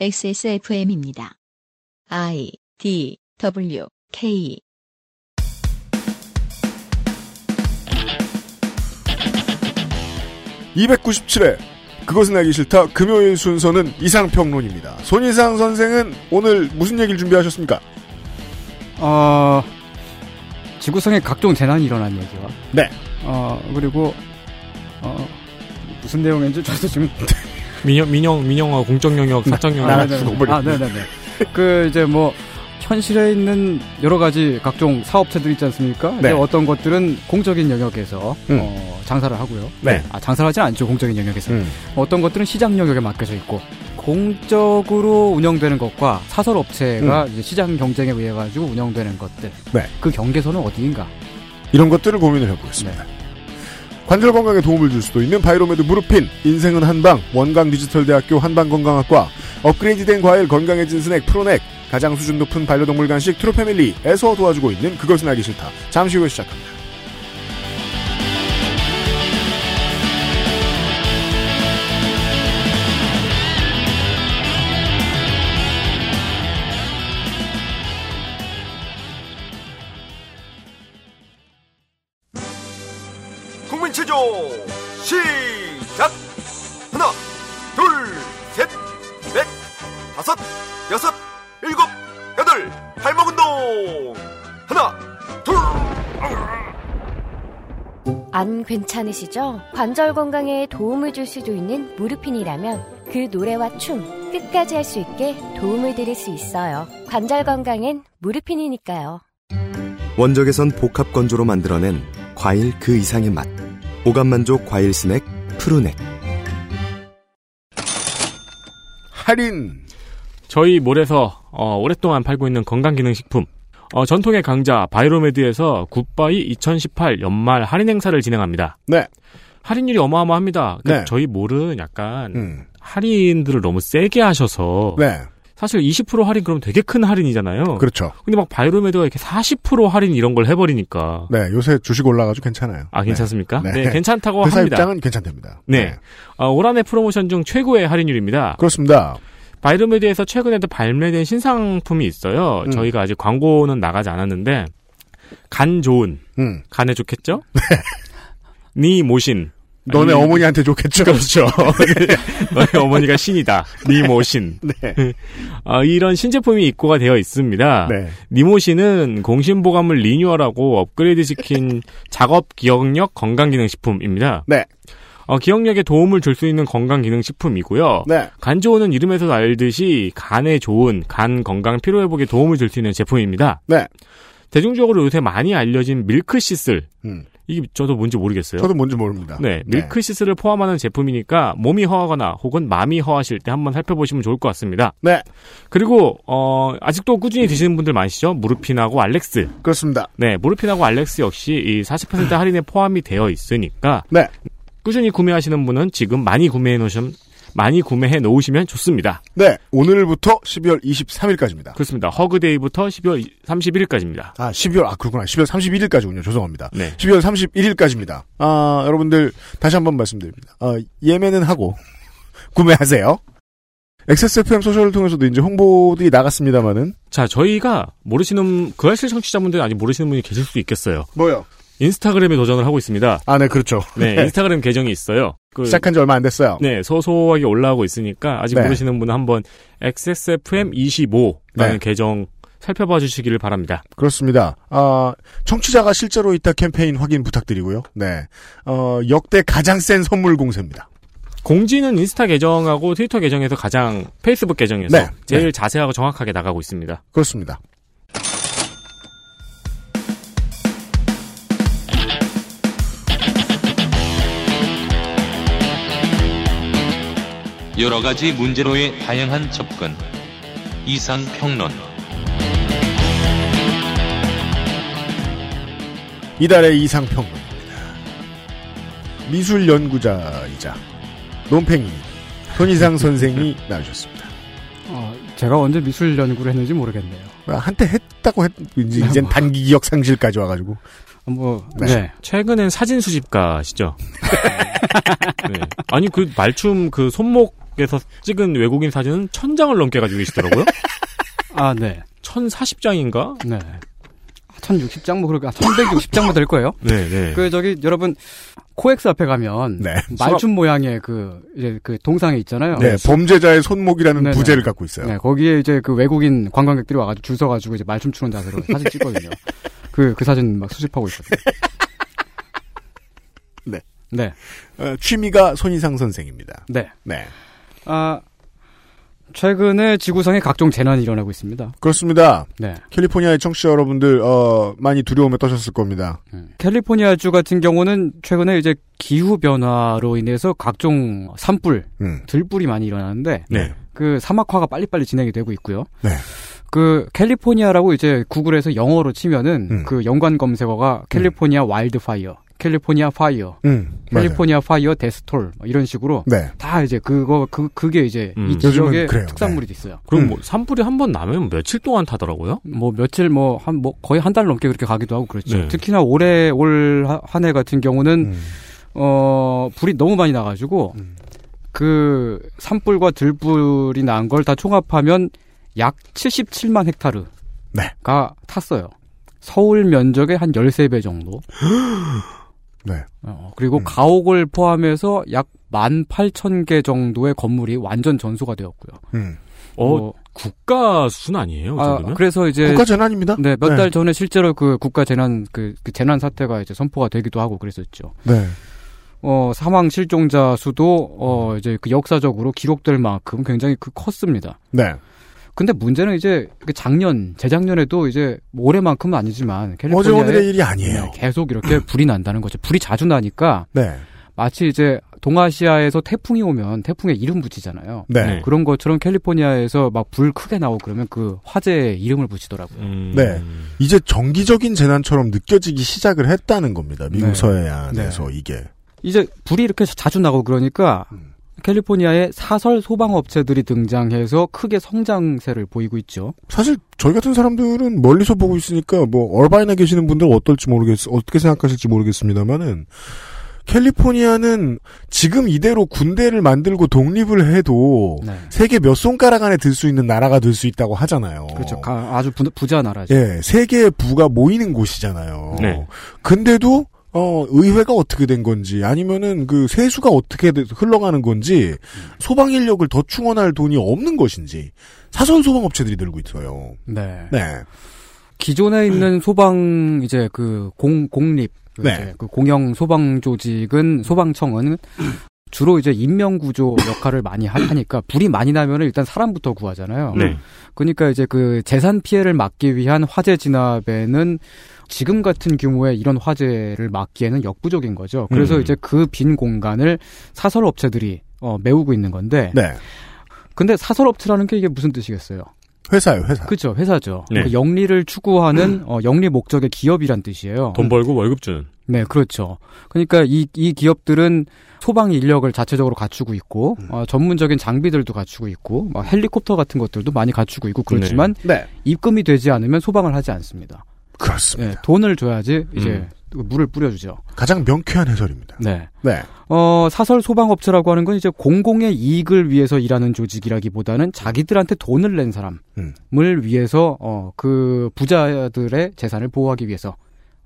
XSFM입니다. I D W K 297회 그것은 알기 싫다 금요일 순서는 이상평론입니다. 손이상 선생은 오늘 무슨 얘기를 준비하셨습니까? 어, 지구상에 각종 재난이 일어난 얘기와. 네. 어, 그리고, 어, 무슨 내용인지 저도 지금. 민영, 민영, 민영화 공적 영역, 사적 영역. 나라 네, 네, 네. 아, 네네네. 그, 이제 뭐, 현실에 있는 여러 가지 각종 사업체들 있지 않습니까? 네. 이제 어떤 것들은 공적인 영역에서, 음. 어, 장사를 하고요. 네. 아, 장사를 하지 않죠, 공적인 영역에서. 음. 어떤 것들은 시장 영역에 맡겨져 있고, 공적으로 운영되는 것과 사설 업체가 이제 시장 경쟁에 의해 가지고 운영되는 것들. 음. 네. 그 경계선은 어디인가? 이런 것들을 고민을 해보겠습니다. 관절 건강에 도움을 줄 수도 있는 바이로메드 무르핀, 인생은 한방, 원광 디지털대학교 한방건강학과, 업그레이드된 과일 건강해진 스낵 프로넥, 가장 수준 높은 반려동물 간식 트루패밀리에서 도와주고 있는 그것은 알기 싫다. 잠시 후에 시작합니다. 하나 둘 안 괜찮으시죠? 관절 건강에 도움을 줄 수도 있는 무르핀이라면 그 노래와 춤 끝까지 할 수 있게 도움을 드릴 수 있어요. 관절 건강엔 무르핀이니까요. 원적에선 복합 건조로 만들어낸 과일 그 이상의 맛. 오감 만족 과일 스낵 푸르넥. 할인. 저희 몰에서 어, 오랫동안 팔고 있는 건강기능식품 어, 전통의 강자 바이로메드에서 굿바이 2018 연말 할인 행사를 진행합니다. 네. 할인율이 어마어마합니다. 그 네. 저희 몰은 약간 음. 할인들을 너무 세게 하셔서 네. 사실 20% 할인 그럼 되게 큰 할인이잖아요. 그렇죠. 근데 막 바이로메드가 이렇게 40% 할인 이런 걸 해버리니까 네. 요새 주식 올라가지고 괜찮아요. 아 괜찮습니까? 네. 네, 네. 괜찮다고 회사 합니다. 입장은 괜찮답니다. 네. 어, 올 한해 프로모션 중 최고의 할인율입니다. 그렇습니다. 바이로메드에서 최근에도 발매된 신상품이 있어요. 음. 저희가 아직 광고는 나가지 않았는데 간 좋은 음. 간에 좋겠죠? 니 모신 너네 아니, 어머니한테 좋겠죠? 그렇죠. 너희 어머니가 신이다. 니 모신. 네. 어, 이런 신제품이 입고가 되어 있습니다. 네. 니모신은 공신보감을 리뉴얼하고 업그레이드 시킨 작업 기억력 건강기능식품입니다. 네. 어, 기억력에 도움을 줄 수 있는 건강기능식품이고요. 네. 간 좋은은 이름에서 알듯이 간에 좋은 간 건강 피로회복에 도움을 줄 수 있는 제품입니다. 네. 대중적으로 요새 많이 알려진 밀크시슬. 음. 이게 저도 뭔지 모르겠어요. 저도 뭔지 모릅니다. 네, 밀크시슬을 포함하는 제품이니까 몸이 허하거나 혹은 마음이 허하실 때 한번 살펴보시면 좋을 것 같습니다. 네. 그리고 어, 아직도 꾸준히 드시는 분들 많으시죠? 무르핀하고 알렉스. 그렇습니다. 네, 무르핀하고 알렉스 역시 이 40% 할인에 포함이 되어 있으니까 네. 꾸준히 구매하시는 분은 지금 많이 구매해 놓으시면 많이 구매해 놓으시면 좋습니다. 네. 오늘부터 12월 23일까지입니다. 그렇습니다. 허그데이부터 12월 31일까지입니다. 아, 12월, 아, 그렇구나. 12월 31일까지군요. 죄송합니다. 네. 12월 31일까지입니다. 아, 여러분들, 다시 한번 말씀드립니다. 어, 예매는 하고, 구매하세요. XSFM 소셜을 통해서도 이제 홍보들이 나갔습니다만은. 자, 저희가 모르시는 그 알실 청취자분들 아직 모르시는 분이 계실 수도 있겠어요. 뭐요? 인스타그램에 도전을 하고 있습니다. 아, 네, 그렇죠. 네, 인스타그램 계정이 있어요. 그, 시작한 지 얼마 안 됐어요. 네, 소소하게 올라오고 있으니까 아직 네. 모르시는 분은 한번 XSFM25라는 네. 계정 살펴봐 주시기를 바랍니다. 그렇습니다. 아, 청취자가 실제로 있다 캠페인 확인 부탁드리고요. 네. 어, 역대 가장 센 선물 공세입니다. 공지는 인스타 계정하고 트위터 계정에서 가장 페이스북 계정에서 네. 제일 네. 자세하고 정확하게 나가고 있습니다. 그렇습니다. 여러 가지 문제로의 다양한 접근. 이상 평론. 이달의 이상 평론입니다. 미술 연구자이자 논팽이 손이상 선생이 나오셨습니다. 어, 제가 언제 미술 연구를 했는지 모르겠네요. 아, 한때 했다고 했, 이제, 이젠 단기 기억 상실까지 와가지고. 뭐, 네. 네. 최근엔 사진 수집가시죠? 네. 아니 그 말춤 그 손목에서 찍은 외국인 사진은 천 장을 넘게 가지고 계시더라고요. 아, 네. 1040장인가? 네. 1060장 뭐 그렇게 1160장 될 거예요. 네, 네. 그 저기 여러분 코엑스 앞에 가면 네. 말춤 모양의 그 이제 그 동상이 있잖아요. 네, 범죄자의 손목이라는 네네. 부제를 갖고 있어요. 네, 거기에 이제 그 외국인 관광객들이 와가지고 줄 서가지고 이제 말춤 추는 자세로 사진 찍거든요. 그, 그 사진 막 수집하고 있거든요. 네. 네. 어, 취미가 손이상 선생입니다. 네. 네. 아, 최근에 지구상에 각종 재난이 일어나고 있습니다. 그렇습니다. 네. 캘리포니아의 청취자 여러분들 어, 많이 두려움에 떠셨을 겁니다. 캘리포니아주 같은 경우는 최근에 이제 기후 변화로 인해서 각종 산불, 음. 들불이 많이 일어나는데 네. 그 사막화가 빨리빨리 진행이 되고 있고요. 네. 그 캘리포니아라고 이제 구글에서 영어로 치면은 음. 그 연관 검색어가 California wildfire, California fire, 음. California fire death toll 뭐 이런 식으로 네. 다 이제 그거 그 그게 이제 음. 이 지역의. 특산물이 있어요. 그럼 음. 뭐 산불이 한 번 나면 며칠 동안 타더라고요. 뭐 며칠 뭐한뭐 거의 한 달 넘게 그렇게 가기도 하고 그렇죠. 네. 특히나 올해 올 한 해 같은 경우는 음. 어 불이 너무 많이 나가지고 음. 그 산불과 들불이 난 걸 다 총합하면 약 77만 헥타르가 네. 탔어요. 서울 면적의 한 13배 정도. 네. 어, 그리고 음. 가옥을 포함해서 약 18,000개 정도의 건물이 완전 전소가 되었고요. 음. 어, 뭐, 국가 수준 아니에요? 이 아, 정도면? 그래서 이제 국가 재난입니다. 네, 몇달 전에 실제로 그 국가 재난 그, 그 재난 사태가 이제 선포가 되기도 하고 그랬었죠. 네. 어, 사망 실종자 수도 어 이제 그 역사적으로 기록될 만큼 굉장히 그 컸습니다. 네. 근데 문제는 이제 그 작년, 재작년에도 이제 뭐 올해만큼은 아니지만 어제 캘리포니아에 오늘의 일이 아니에요. 네, 계속 이렇게 불이 난다는 거죠. 불이 자주 나니까 네. 마치 이제 동아시아에서 태풍이 오면 태풍에 이름 붙이잖아요. 네. 네. 그런 것처럼 캘리포니아에서 막 불 크게 나오고 그러면 그 화재에 이름을 붙이더라고요. 음. 네. 이제 정기적인 재난처럼 느껴지기 시작을 했다는 겁니다. 미국 네. 서해안에서 이게. 이제 불이 이렇게 자주 나고 그러니까 음. 캘리포니아에 사설 소방 업체들이 등장해서 크게 성장세를 보이고 있죠. 사실 저희 같은 사람들은 멀리서 보고 있으니까 뭐 얼바인에 계시는 분들은 어떨지 모르겠 어떻게 생각하실지 모르겠습니다만은 캘리포니아는 지금 이대로 군대를 만들고 독립을 해도 네. 세계 몇 손가락 안에 들 수 있는 나라가 될 수 있다고 하잖아요. 그렇죠. 가- 아주 부, 부자 나라죠. 예, 세계의 부가 모이는 곳이잖아요. 네. 근데도 어 의회가 어떻게 된 건지 아니면은 그 세수가 어떻게 돼- 흘러가는 건지 소방 인력을 더 충원할 돈이 없는 것인지 사설 소방 업체들이 늘고 있어요. 네. 네. 기존에 있는 소방 이제 그 공 공립 그 네. 이제 그 공영 소방 조직은 소방청은 주로 이제 인명 구조 역할을 많이 하- 하니까 불이 많이 나면은 일단 사람부터 구하잖아요. 네. 그러니까 이제 그 재산 피해를 막기 위한 화재 진압에는 지금 같은 규모의 이런 화재를 막기에는 역부족인 거죠. 그래서 음. 이제 그 빈 공간을 사설 업체들이 어, 메우고 있는 건데. 네. 근데 사설 업체라는 게 이게 무슨 뜻이겠어요? 회사요, 회사. 그렇죠, 회사죠. 네. 그 영리를 추구하는 어, 영리 목적의 기업이란 뜻이에요. 돈 벌고 월급 주는. 네, 그렇죠. 그러니까 이, 이 기업들은 소방 인력을 자체적으로 갖추고 있고, 어, 전문적인 장비들도 갖추고 있고, 막 헬리콥터 같은 것들도 많이 갖추고 있고, 그렇지만 네. 입금이 되지 않으면 소방을 하지 않습니다. 그렇습니다. 네, 돈을 줘야지 이제 음. 물을 뿌려주죠. 가장 명쾌한 해설입니다. 네. 네. 어, 사설 소방업체라고 하는 건 이제 공공의 이익을 위해서 일하는 조직이라기보다는 자기들한테 돈을 낸 사람을 음. 위해서, 어, 그 부자들의 재산을 보호하기 위해서,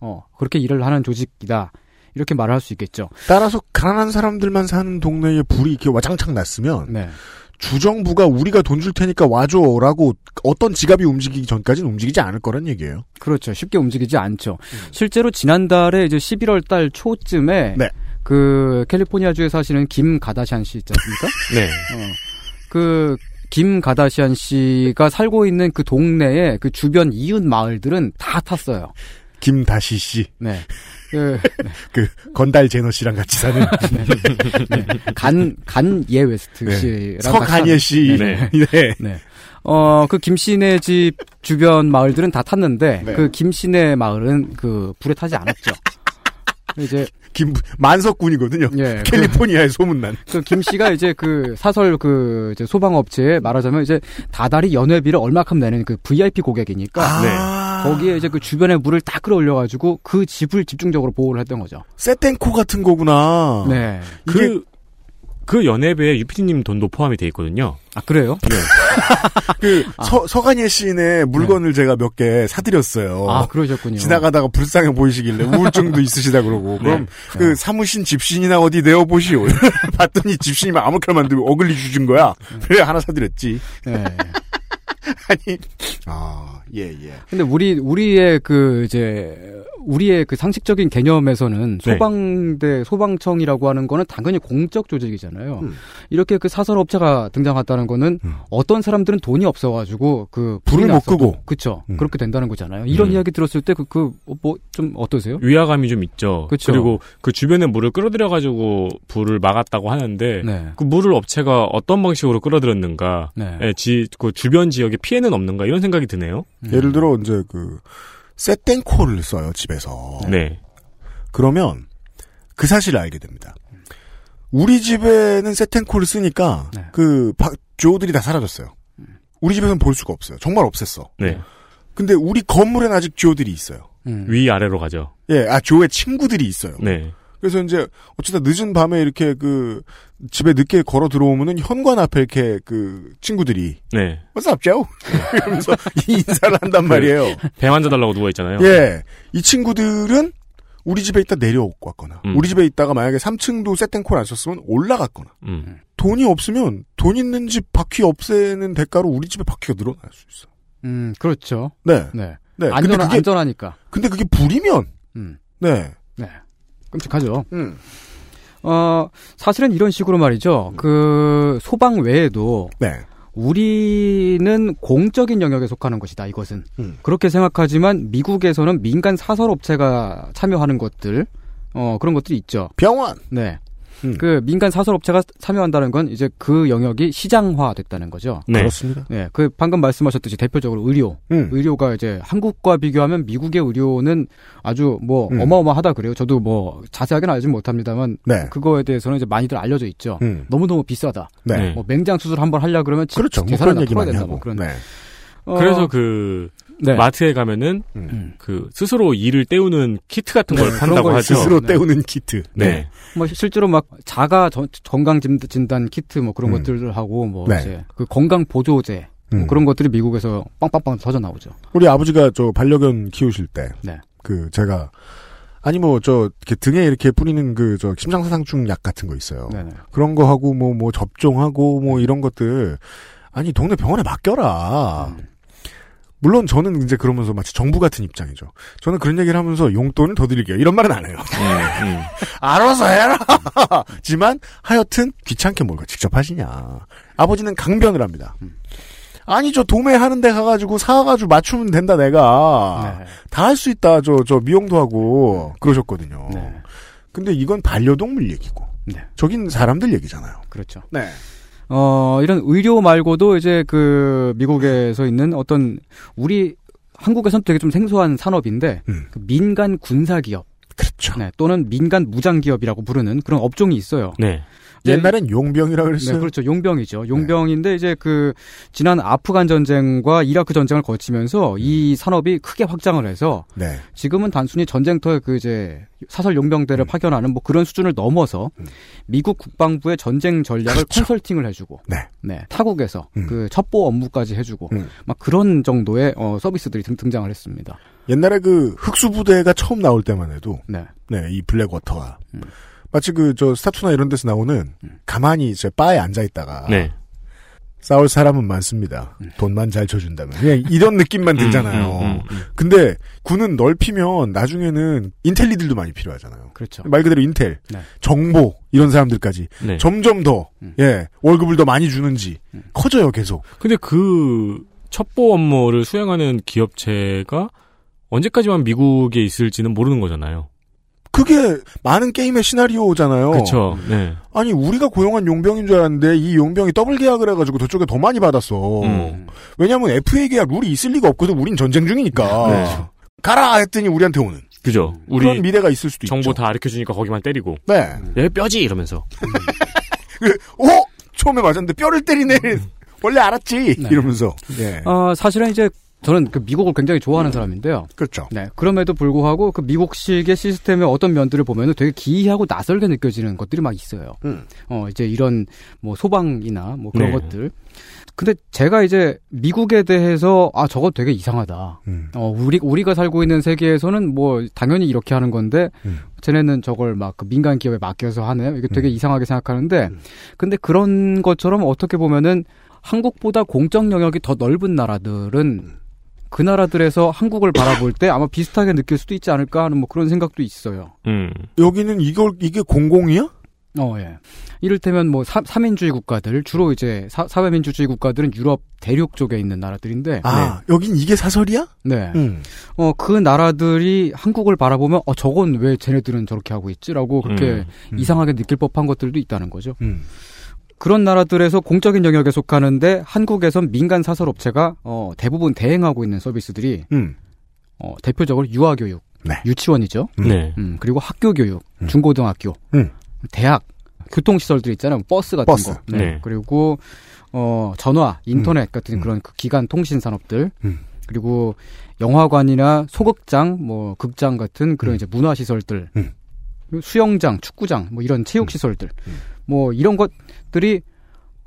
어, 그렇게 일을 하는 조직이다. 이렇게 말을 할수 있겠죠. 따라서 가난한 사람들만 사는 동네에 불이 이렇게 와장창 났으면 네. 주정부가 우리가 돈 줄 테니까 와줘라고 어떤 지갑이 움직이기 전까지는 움직이지 않을 거란 얘기예요. 그렇죠. 쉽게 움직이지 않죠. 실제로 지난달에 이제 11월 달 초쯤에 네. 그 캘리포니아주에 사시는 김 가다시안 씨 있지 않습니까? 네. 어. 그, 김 가다시안 씨가 살고 있는 그 동네에 그 주변 이웃 마을들은 다 탔어요. 김다시 씨, 네. 그, 그 건달 제너 씨랑 같이 사는 네. 간, 간예 웨스트 네. 씨랑 서간예 씨. 네. 네. 네. 어, 그 김씨네 집 주변 마을들은 다 탔는데, 네. 그 김씨네 마을은 그 불에 타지 않았죠. 이제, 김 만석군이거든요. 예. 그, 캘리포니아의 소문난. 그 김씨가 이제 그 사설 그 이제 소방업체에 말하자면 이제 다달이 연회비를 얼마큼 내는 그 VIP 고객이니까, 아. 네. 거기에 이제 그 주변의 물을 다 끌어올려가지고 그 집을 집중적으로 보호를 했던 거죠. 세땡코 같은 거구나. 네. 그, 그 연회비에 유피디님 돈도 포함이 돼 있거든요. 아 그래요? 네. 그 서, 서간예 시인의 물건을 제가 몇 개 사드렸어요. 아 그러셨군요. 지나가다가 불쌍해 보이시길래 우울증도 있으시다 그러고 그럼 그 사무신 집신이나 어디 내어 보시오. 봤더니 집신이면 아무렇게나 만들고 어글리 주신 거야. 그래 하나 사드렸지. 네. 아니 아 예 예. 근데 우리 우리의 그 이제 우리의 그 상식적인 개념에서는 네. 소방대 소방청이라고 하는 거는 당연히 공적 조직이잖아요. 음. 이렇게 그 사설 업체가 등장했다는 거는 음. 어떤 사람들은 돈이 없어가지고 그 불을 못 끄고. 그쵸 음. 그렇게 된다는 거잖아요. 이런 음. 이야기 들었을 때 그 그 뭐 좀 어떠세요? 위화감이 좀 있죠. 그쵸. 리고 그 주변에 물을 끌어들여가지고 불을 막았다고 하는데 네. 그 물을 업체가 어떤 방식으로 끌어들였는가, 네. 예, 지, 그 주변 지역에 피해는 없는가 이런 생각이 드네요. 음. 예를 들어 이제 그 세땡코를 써요 집에서. 네, 그러면 그 사실을 알게 됩니다. 우리 집에는 세텐코를 쓰니까 네. 그 바- 주어들이 다 사라졌어요. 우리 집에서는 볼 수가 없어요. 정말 없앴어. 네, 근데 우리 건물엔 아직 주어들이 있어요. 음. 위 아래로 가죠. 예, 아 조의 친구들이 있어요. 네, 그래서 이제 어쩌다 늦은 밤에 이렇게 그 집에 늦게 걸어 들어오면은 현관 앞에 이렇게 그 친구들이 네. What's up, Joe? 이러면서 인사를 한단 말이에요. 배 만져달라고 누워 있잖아요. 예, 이 친구들은 우리 집에 있다 내려왔거나 음. 우리 집에 있다가 만약에 3층도 세팅콜 안 썼으면 올라갔거나 음, 돈이 없으면 돈 있는 집 바퀴 없애는 대가로 우리 집에 바퀴가 늘어날 수 있어. 음 그렇죠. 네, 네. 네. 안전 근데 그게 안전하니까. 근데 그게 불이면 음. 네, 네. 끔찍하죠. 음, 어, 사실은 이런 식으로 말이죠. 그, 소방 외에도, 네, 우리는 공적인 영역에 속하는 것이다, 이것은. 음. 그렇게 생각하지만, 미국에서는 민간 사설 업체가 참여하는 것들, 어, 그런 것들이 있죠. 병원. 네. 음. 그, 민간 사설업체가 참여한다는 건 이제 그 영역이 시장화 됐다는 거죠. 네. 그렇습니다. 네. 그, 방금 말씀하셨듯이 대표적으로 의료. 음. 의료가 이제 한국과 비교하면 미국의 의료는 아주 뭐 음. 어마어마하다 그래요. 저도 뭐 자세하게는 알지 못합니다만 네, 그거에 대해서는 이제 많이들 알려져 있죠. 음, 너무 너무 비싸다. 네, 네. 뭐 맹장 수술 한 번 하려 그러면 지- 그렇죠. 뭐 재산을 그런 다 얘기 풀어야 많이 된다. 하고. 뭐 그런. 네, 어, 그래서 그 네. 마트에 가면은 음. 그 스스로 이를 때우는 키트 같은 걸 네, 판다고 하죠. 스스로 네. 때우는 키트. 네. 뭐 실제로 막 자가 전- 건강 진- 진단 키트 뭐 그런 음. 것들을 하고 뭐 네. 이제 그 건강 보조제 뭐 음. 그런 것들이 미국에서 빵빵빵 터져 나오죠. 우리 아버지가 저 반려견 키우실 때, 네. 그 제가 아니 뭐 저 등에 이렇게 뿌리는 그 저 심장사상충 약 같은 거 있어요. 네네. 그런 거 하고 뭐뭐 접종하고 뭐 이런 것들 아니 동네 병원에 맡겨라. 음. 물론 저는 이제 그러면서 마치 정부 같은 입장이죠. 저는 그런 얘기를 하면서 용돈을 더 드릴게요. 이런 말은 안 해요. 음, 음. 알아서 해라. 지만 하여튼 귀찮게 뭘 직접 하시냐. 아버지는 강변을 합니다. 아니 저 도매하는 데 가가지고 사가지고 맞추면 된다 내가 네. 다할 수 있다 저저 미용도 하고 그러셨거든요. 네. 근데 이건 반려동물 얘기고 네. 저긴 사람들 얘기잖아요. 그렇죠. 네. 어, 이런 의료 말고도 이제 그 미국에서 있는 어떤 우리 한국에선 되게 좀 생소한 산업인데 음. 그 민간 군사 기업 그렇죠. 네, 또는 민간 무장 기업이라고 부르는 그런 업종이 있어요. 네. 옛날엔 용병이라 그랬어요. 네, 그렇죠. 용병이죠. 용병인데 이제 그 지난 아프간 전쟁과 이라크 전쟁을 거치면서 이 산업이 크게 확장을 해서 네. 지금은 단순히 전쟁터에 그 이제 사설 용병대를 음. 파견하는 뭐 그런 수준을 넘어서 음. 미국 국방부의 전쟁 전략을 그렇죠. 컨설팅을 해주고 네. 네, 타국에서 음. 그 첩보 업무까지 해주고 음. 막 그런 정도의 어, 서비스들이 등, 등장을 했습니다. 옛날에 그 흑수부대가 처음 나올 때만 해도 네, 네, 이 블랙워터가 음. 마치 그 저 스타투나 이런 데서 나오는 음. 가만히 이제 바에 앉아 있다가 네. 싸울 사람은 많습니다. 음. 돈만 잘 쳐준다면 그냥 이런 느낌만 들잖아요. 음, 음, 음. 근데 군은 넓히면 나중에는 인텔리들도 많이 필요하잖아요. 그렇죠. 말 그대로 인텔, 네. 정보 이런 사람들까지 네. 점점 더 음. 예, 월급을 더 많이 주는지 음. 커져요 계속. 근데 그 첩보 업무를 수행하는 기업체가 언제까지만 미국에 있을지는 모르는 거잖아요. 그게 많은 게임의 시나리오잖아요. 그렇죠. 네. 아니 우리가 고용한 용병인 줄 알았는데 이 용병이 더블 계약을 해가지고 저쪽에 더 많이 받았어. 음. 왜냐하면 FA 계약 룰이 있을 리가 없거든. 우린 전쟁 중이니까. 그렇죠. 가라 했더니 우리한테 오는 그죠. 그런 우리 미래가 있을 수도 정보 있죠. 다 가르쳐 주니까 거기만 때리고 네. 얘 뼈지 이러면서. 오 처음에 맞았는데 뼈를 때리네. 원래 알았지 네. 이러면서. 예. 어, 사실은 이제 저는 그 미국을 굉장히 좋아하는 사람인데요. 그렇죠. 네. 그럼에도 불구하고 그 미국식의 시스템의 어떤 면들을 보면은 되게 기이하고 낯설게 느껴지는 것들이 막 있어요. 음. 어, 이제 이런 뭐 소방이나 뭐 그런 네. 것들. 근데 제가 이제 미국에 대해서 아, 저거 되게 이상하다. 음. 어, 우리, 우리가 살고 있는 세계에서는 뭐 당연히 이렇게 하는 건데, 음. 쟤네는 저걸 막 그 민간 기업에 맡겨서 하네? 이게 되게 이상하게 생각하는데, 음. 근데 그런 것처럼 어떻게 보면은 한국보다 공적 영역이 더 넓은 나라들은 그 나라들에서 한국을 바라볼 때 아마 비슷하게 느낄 수도 있지 않을까 하는 뭐 그런 생각도 있어요. 음. 여기는 이걸 이게 공공이야? 어, 예. 이를테면 뭐 사, 삼인주의 국가들, 주로 이제 사, 사회민주주의 국가들은 유럽 대륙 쪽에 있는 나라들인데, 아, 여긴 이게 사설이야? 네. 음. 어, 그 나라들이 한국을 바라보면, 어, 저건 왜 쟤네들은 저렇게 하고 있지라고 그렇게 음. 이상하게 느낄 법한 것들도 있다는 거죠. 음. 그런 나라들에서 공적인 영역에 속하는데 한국에선 민간 사설업체가 어, 대부분 대행하고 있는 서비스들이 음. 어, 대표적으로 유아교육, 네. 유치원이죠. 음. 네. 음, 그리고 학교 교육, 음. 중고등학교, 음. 대학, 교통시설들 있잖아요. 버스 같은 버스. 거. 네. 그리고 어, 전화, 인터넷 같은 음. 그런 그 기간 통신 산업들. 음. 그리고 영화관이나 소극장, 뭐 극장 같은 그런 음. 이제 문화 시설들. 음. 수영장, 축구장, 뭐 이런 체육 음. 시설들. 음. 뭐 이런 것들이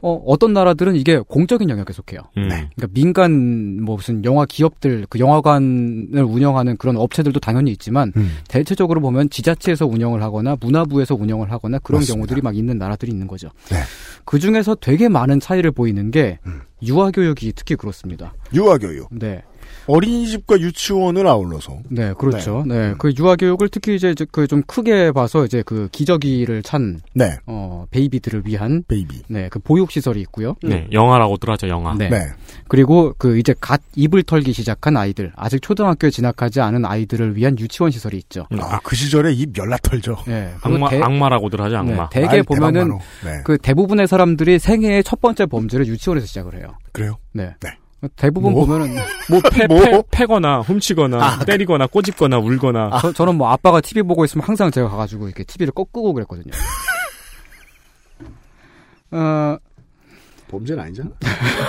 어, 어떤 나라들은 이게 공적인 영역에 속해요. 음. 그러니까 민간 뭐 무슨 영화 기업들 그 영화관을 운영하는 그런 업체들도 당연히 있지만 음. 대체적으로 보면 지자체에서 운영을 하거나 문화부에서 운영을 하거나 그런 맞습니다. 경우들이 막 있는 나라들이 있는 거죠. 네. 그 중에서 되게 많은 차이를 보이는 게 음. 유아교육이 특히 그렇습니다. 유아교육. 네. 어린이집과 유치원을 아울러서. 네, 그렇죠. 네. 그 유아교육을 특히 이제 그 좀 크게 봐서 이제 그 기저귀를 찬, 네. 어, 베이비들을 위한, 베이비. 네, 그 보육시설이 있고요. 네. 영화라고들 하죠, 영화. 네. 네. 그리고 그 이제 갓 입을 털기 시작한 아이들, 아직 초등학교에 진학하지 않은 아이들을 위한 유치원 시설이 있죠. 음. 아, 그 시절에 입 열나 털죠. 네. 그리고 악마, 대, 악마라고들 하죠, 악마. 네, 대개 보면은. 네. 그 대부분의 사람들이 생애의 첫 번째 범죄를 유치원에서 시작을 해요. 그래요? 네. 네. 대부분 뭐? 보면은 뭐, 패, 뭐? 패, 패거나, 훔치거나, 때리거나, 꼬집거나, 울거나. 저, 저는 뭐 아빠가 TV 보고 있으면 항상 제가 가가지고 이렇게 TV를 꺾고 그랬거든요. 어, 범죄는 아니잖아.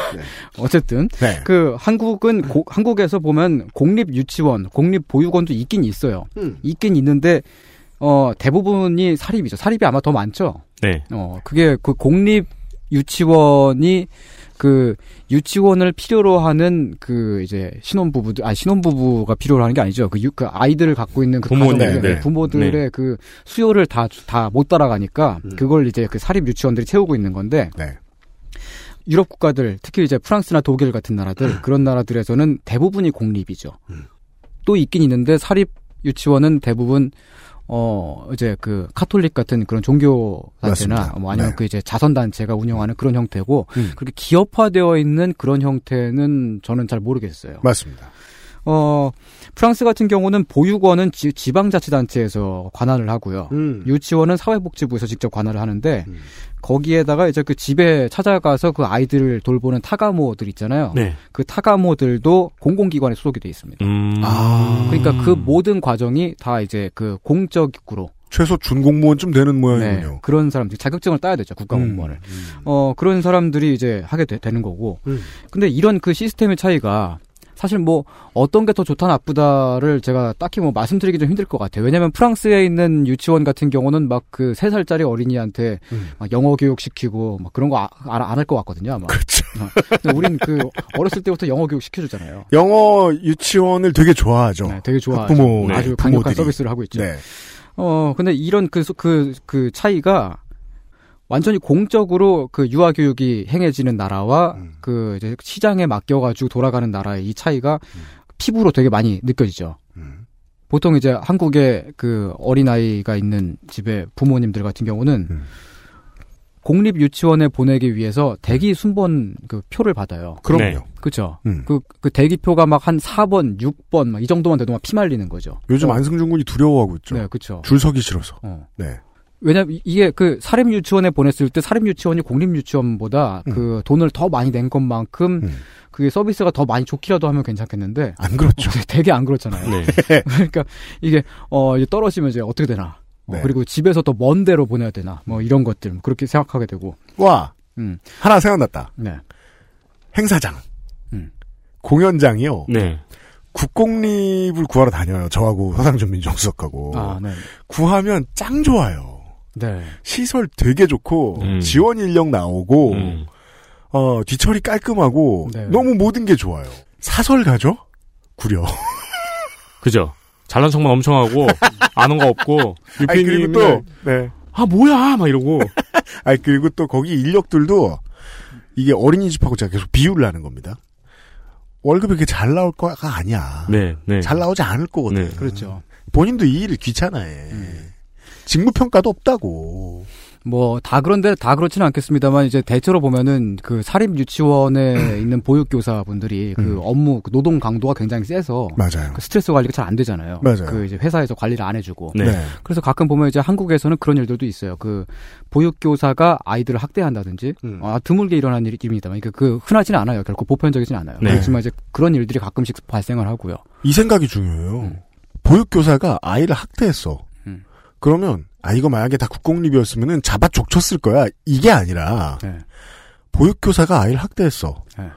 어쨌든 네. 그 한국은 고- 한국에서 보면 공립 유치원, 공립 보육원도 있긴 있어요. 음. 있긴 있는데 어 대부분이 사립이죠. 사립이 아마 더 많죠. 네. 어 그게 그 공립 유치원이 그 유치원을 필요로 하는 그 이제 신혼 부부들 아 신혼 부부가 필요로 하는 게 아니죠. 그, 유, 그 아이들을 갖고 있는 그 부모님, 가정들, 네. 부모들의 그 수요를 다 다 못 따라가니까 음. 그걸 이제 그 사립 유치원들이 채우고 있는 건데 네. 유럽 국가들 특히 이제 프랑스나 독일 같은 나라들 그런 나라들에서는 대부분이 공립이죠. 음. 또 있긴 있는데 사립 유치원은 대부분 어 이제 그 카톨릭 같은 그런 종교 단체나. 뭐 아니면 네. 그 이제 자선 단체가 운영하는 그런 형태고 음. 그렇게 기업화되어 있는 그런 형태는 저는 잘 모르겠어요. 맞습니다. 어 프랑스 같은 경우는 보육원은 지, 지방자치단체에서 관할을 하고요. 음. 유치원은 사회복지부에서 직접 관할을 하는데 음. 거기에다가 이제 그 집에 찾아가서 그 아이들을 돌보는 타가모들 있잖아요. 네. 그 타가모들도 공공기관에 소속이 돼 있습니다. 음. 아. 그러니까 그 모든 과정이 다 이제 그 공적으로 최소 준공무원쯤 되는 모양이군요. 네, 그런 사람들 자격증을 따야 되죠 국가공무원을. 음. 어 그런 사람들이 이제 하게 되, 는 거고. 음. 근데 이런 그 시스템의 차이가 사실 뭐 어떤 게 더 좋다 나쁘다를 제가 딱히 뭐 말씀드리기 좀 힘들 것 같아요. 왜냐하면 프랑스에 있는 유치원 같은 경우는 막 그 세 살짜리 어린이한테 음. 막 영어 교육 시키고 막 그런 거 안 할 것 같거든요. 아마. 그렇죠. 근데 우린 그 어렸을 때부터 영어 교육 시켜주잖아요. 영어 유치원을 되게 좋아하죠. 네, 되게 좋아. 학부모, 네, 아주 강력한 부모들이. 서비스를 하고 있죠. 네. 어, 근데 이런 그, 소- 그, 그 차이가 완전히 공적으로 그 유아 교육이 행해지는 나라와 음. 그 이제 시장에 맡겨가지고 돌아가는 나라의 이 차이가 피부로 되게 많이 느껴지죠. 음. 보통 이제 한국에 그 어린아이가 있는 집에 부모님들 같은 경우는 음. 공립 유치원에 보내기 위해서 대기 순번 그 표를 받아요. 그럼요. 네. 그쵸? 음. 그, 그 대기표가 막 한 4번, 6번 막 이 정도만 돼도 막 피말리는 거죠. 요즘 어, 안승준 군이 두려워하고 있죠. 네, 그쵸. 줄 서기 싫어서. 어. 네. 왜냐면 이- 이게 그 사립 유치원에 보냈을 때 사립 유치원이 공립 유치원보다 음. 그 돈을 더 많이 낸 것만큼 음. 그게 서비스가 더 많이 좋기라도 하면 괜찮겠는데 안 그렇죠. 되게 안 그렇잖아요. 네. 그러니까 이게 어 이제 떨어지면 이제 어떻게 되나? 어, 네. 그리고 집에서 더 먼 데로 보내야 되나? 뭐 이런 것들 그렇게 생각하게 되고. 와, 음. 하나 생각났다. 네. 행사장. 음. 공연장이요. 네. 국공립을 구하러 다녀요. 저하고 서상준 민정수석하고. 아, 네. 구하면 짱 좋아요. 네. 시설 되게 좋고 음. 지원 인력 나오고 음. 어, 뒤처리 깔끔하고 네. 너무 모든 게 좋아요. 사설 가죠? 구려. 그죠. 잘난 척만 엄청 하고 아는 거 없고 아니 그리고 또 네. 아 뭐야 막 이러고 아니 그리고 또 거기 인력들도 이게 어린이집하고 제가 계속 비유를 하는 겁니다. 월급이 그렇게 잘 나올 거가 아니야. 네, 네. 잘 나오지 않을 거거든. 네. 그렇죠. 본인도 이 일을 귀찮아해. 직무 평가도 없다고. 뭐 다 그런데 다 그렇지는 않겠습니다만 이제 대체로 보면은 그 사립 유치원에 있는 보육교사 분들이 그 음. 업무 그 노동 강도가 굉장히 세서 맞아요. 그 스트레스 관리가 잘 안 되잖아요. 맞아요. 그 이제 회사에서 관리를 안 해주고. 네. 네. 그래서 가끔 보면 이제 한국에서는 그런 일들도 있어요. 그 보육교사가 아이들을 학대한다든지 음. 아, 드물게 일어나는 일입니다만 그, 그 흔하지는 않아요. 결코 보편적이진 않아요. 네. 그렇지만 이제 그런 일들이 가끔씩 발생을 하고요. 이 생각이 중요해요. 음. 보육교사가 아이를 학대했어. 음. 그러면 아 이거 만약에 다 국공립이었으면은 잡아 족쳤을 거야. 이게 아니라 네. 보육교사가 아이를 학대했어. 네.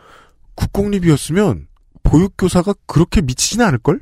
국공립이었으면 보육교사가 그렇게 미치지는 않을 걸?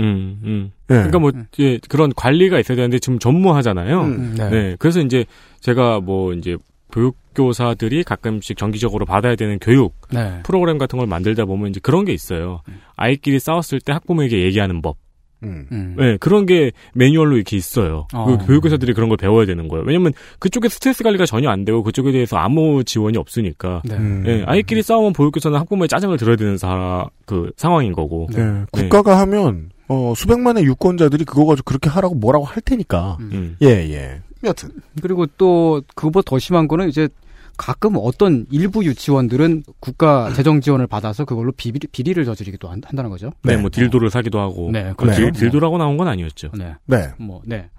음, 음. 예. 그러니까 뭐 음. 예, 그런 관리가 있어야 되는데 지금 전무하잖아요. 음. 네. 네. 그래서 이제 제가 뭐 이제 교육교사들이 가끔씩 정기적으로 받아야 되는 교육 네. 프로그램 같은 걸 만들다 보면 이제 그런 게 있어요. 아이끼리 싸웠을 때 학부모에게 얘기하는 법. 음. 음. 네, 그런 게 매뉴얼로 이렇게 있어요. 어. 그 교육교사들이 그런 걸 배워야 되는 거예요. 왜냐면 그쪽에 스트레스 관리가 전혀 안 되고 그쪽에 대해서 아무 지원이 없으니까. 네. 음. 예, 아이끼리 싸우면 보육교사는 학부모의 짜증을 들어야 되는 사, 그 상황인 거고. 네. 국가가 하면 어, 수백만의 유권자들이 그거 가지고 그렇게 하라고 뭐라고 할 테니까. 음. 음. 예, 예. 여튼. 그리고 또 그보다 더 심한 거는 이제 가끔 어떤 일부 유치원들은 국가 재정 지원을 받아서 그걸로 비리, 비리를 저지르기도 한, 다는 거죠. 네, 네. 뭐 딜도를 사기도 하고. 네, 그 그렇죠. 딜, 딜도라고 나온 건 아니었죠. 네. 네. 뭐, 네.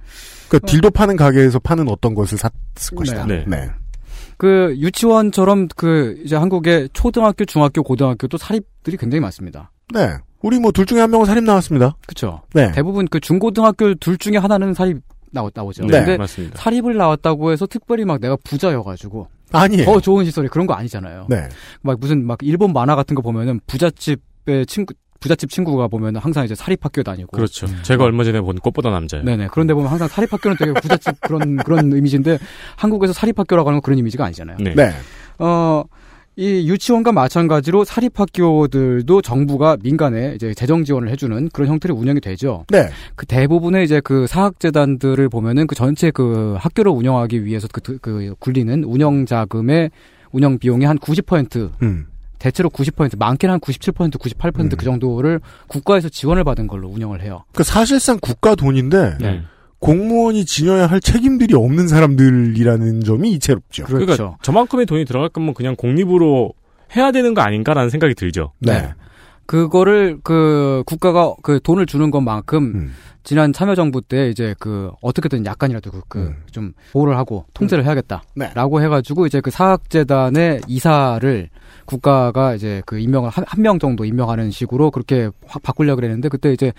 그러니까 딜도 파는 가게에서 파는 어떤 것을 샀을 것이다. 네. 네. 그 유치원처럼 그 이제 한국의 초등학교, 중학교, 고등학교도 사립들이 굉장히 많습니다. 네. 우리 뭐 둘 중에 한 명은 살인 나왔습니다. 그렇죠. 네. 대부분 그 중고등학교 둘 중에 하나는 사립 나오, 나오죠. 네, 근데 맞습니다. 사립을 나왔다고 해서 특별히 막 내가 부자여가지고 아니에요. 더 좋은 시설이 그런 거 아니잖아요. 네. 막 무슨 막 일본 만화 같은 거 보면은 부잣집의 친구 부잣집 친구가 보면 항상 이제 사립학교 다니고 그렇죠. 제가 얼마 전에 본 꽃보다 남자예요. 네네. 그런데 보면 항상 사립학교는 되게 부잣집 그런 그런 이미지인데 한국에서 사립학교라고 하는 건 그런 이미지가 아니잖아요. 네. 네. 어, 이 유치원과 마찬가지로 사립학교들도 정부가 민간에 이제 재정 지원을 해주는 그런 형태로 운영이 되죠. 네. 그 대부분의 이제 그 사학재단들을 보면은 그 전체 그 학교를 운영하기 위해서 그, 그 굴리는 운영 자금의 운영 비용이 한90% 음. 대체로 90% 많게는 한 97% 98%그 음. 정도를 국가에서 지원을 받은 걸로 운영을 해요. 그 사실상 국가 돈인데 네. 음. 공무원이 지녀야 할 책임들이 없는 사람들이라는 점이 이채롭죠. 그렇죠. 그러니까 저만큼의 돈이 들어갈 거면 그냥 공립으로 해야 되는 거 아닌가라는 생각이 들죠. 네. 그거를 그 국가가 그 돈을 주는 것만큼 음. 지난 참여정부 때 이제 그 어떻게든 약간이라도 그, 그 음. 좀 보호를 하고 통제를 해야겠다라고 네. 해가지고 이제 그 사학재단의 이사를 국가가 이제 그 임명을 한명 정도 임명하는 식으로 그렇게 확 바꾸려고 그랬는데 그때 이제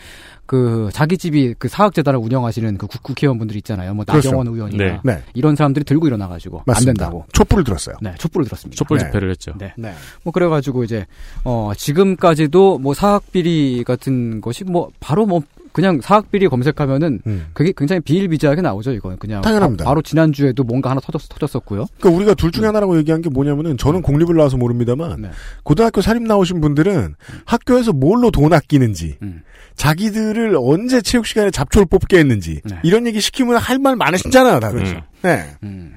그 자기 집이 그 사학재단을 운영하시는 그 국- 국회의원분들 있잖아요. 뭐 그렇죠. 나경원 의원이나 네. 네. 이런 사람들이 들고 일어나가지고 안 맞습니다. 된다고. 촛불을 들었어요. 네, 촛불을 들었습니다. 촛불 네. 집회를 했죠. 네. 네. 뭐 그래가지고 이제 어 지금까지도 뭐 사학 비리 같은 것이 뭐 바로 뭐 그냥 사학 비리 검색하면은 음. 그게 굉장히 비일비재하게 나오죠 이건 그냥 당연합니다. 바, 로 지난 주에도 뭔가 하나 터졌 터졌었고요. 그러니까 우리가 둘 중에 하나라고 얘기한 게 뭐냐면은 저는 공립을 나와서 모릅니다만 네. 고등학교 사립 나오신 분들은 학교에서 뭘로 돈 아끼는지 음. 자기들을 언제 체육 시간에 잡초를 뽑게 했는지 네. 이런 얘기 시키면 할 말 많으시잖아요, 다들. 그렇죠. 네. 음.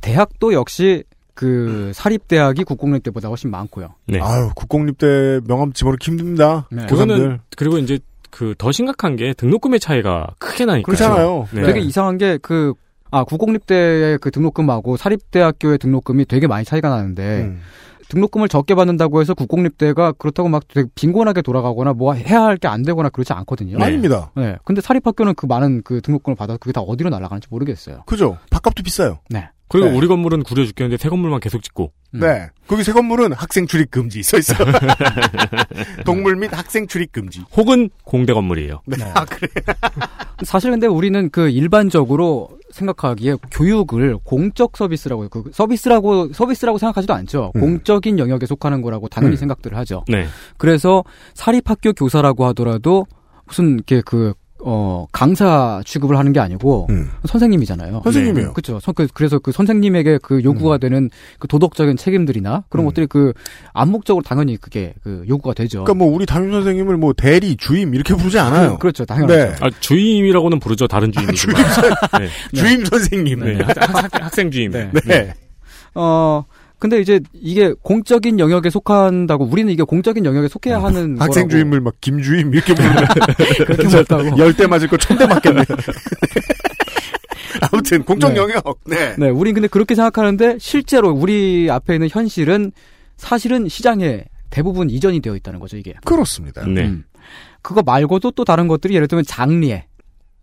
대학도 역시 그 사립 대학이 국공립 때보다 훨씬 많고요. 네. 아유, 국공립대 명함 집어넣기 힘듭니다. 네. 교사들. 그거는 그리고 이제 그 더 심각한 게 등록금의 차이가 크게 나니까. 그렇잖아요. 네. 되게 이상한 게그 아, 국공립대의 그 등록금하고 사립대학교의 등록금이 되게 많이 차이가 나는데, 음. 등록금을 적게 받는다고 해서 국공립대가 그렇다고 막 되게 빈곤하게 돌아가거나 뭐 해야 할 게 안 되거나 그렇지 않거든요. 네. 아닙니다. 네. 근데 사립학교는 그 많은 그 등록금을 받아서 그게 다 어디로 날아가는지 모르겠어요. 그죠? 밥값도 비싸요. 네. 그리고 네. 우리 건물은 구려 죽겠는데 새 건물만 계속 짓고. 음. 네. 거기 새 건물은 학생 출입 금지 써 있어요. 동물 및 학생 출입 금지. 혹은 공대 건물이에요. 네. 아, 그래. 사실 근데 우리는 그 일반적으로 생각하기에 교육을 공적 서비스라고 그 서비스라고 서비스라고 생각하지도 않죠. 음. 공적인 영역에 속하는 거라고 당연히 음. 생각들을 하죠. 네. 그래서 사립학교 교사라고 하더라도 무슨 이렇게 그 어, 강사 취급을 하는 게 아니고 음. 선생님이잖아요. 선생님이에요. 그렇죠. 그래서 그 선생님에게 그 요구가 되는 그 도덕적인 책임들이나 그런 음. 것들이 그 암묵적으로 당연히 그게 그 요구가 되죠. 그러니까 뭐 우리 담임 선생님을 뭐 대리, 주임 이렇게 부르지 않아요. 그렇죠. 당연하죠. 네. 아, 주임이라고는 부르죠. 다른 주임이지만. 네. 주임 선생님. 네. 네. 학, 학, 학 생 주임. 네. 어 근데 이제 이게 공적인 영역에 속한다고 우리는 이게 공적인 영역에 속해야 하는 어, 학생 거라고 주임을 막 김주임 이렇게 부르면 그렇게 못하고 열대 맞을 거 천 대 맞겠네. 아무튼 공적 네. 영역. 네. 네, 우린 근데 그렇게 생각하는데 실제로 우리 앞에 있는 현실은 사실은 시장에 대부분 이전이 되어 있다는 거죠, 이게. 그렇습니다. 네. 음. 그거 말고도 또 다른 것들이 예를 들면 장례.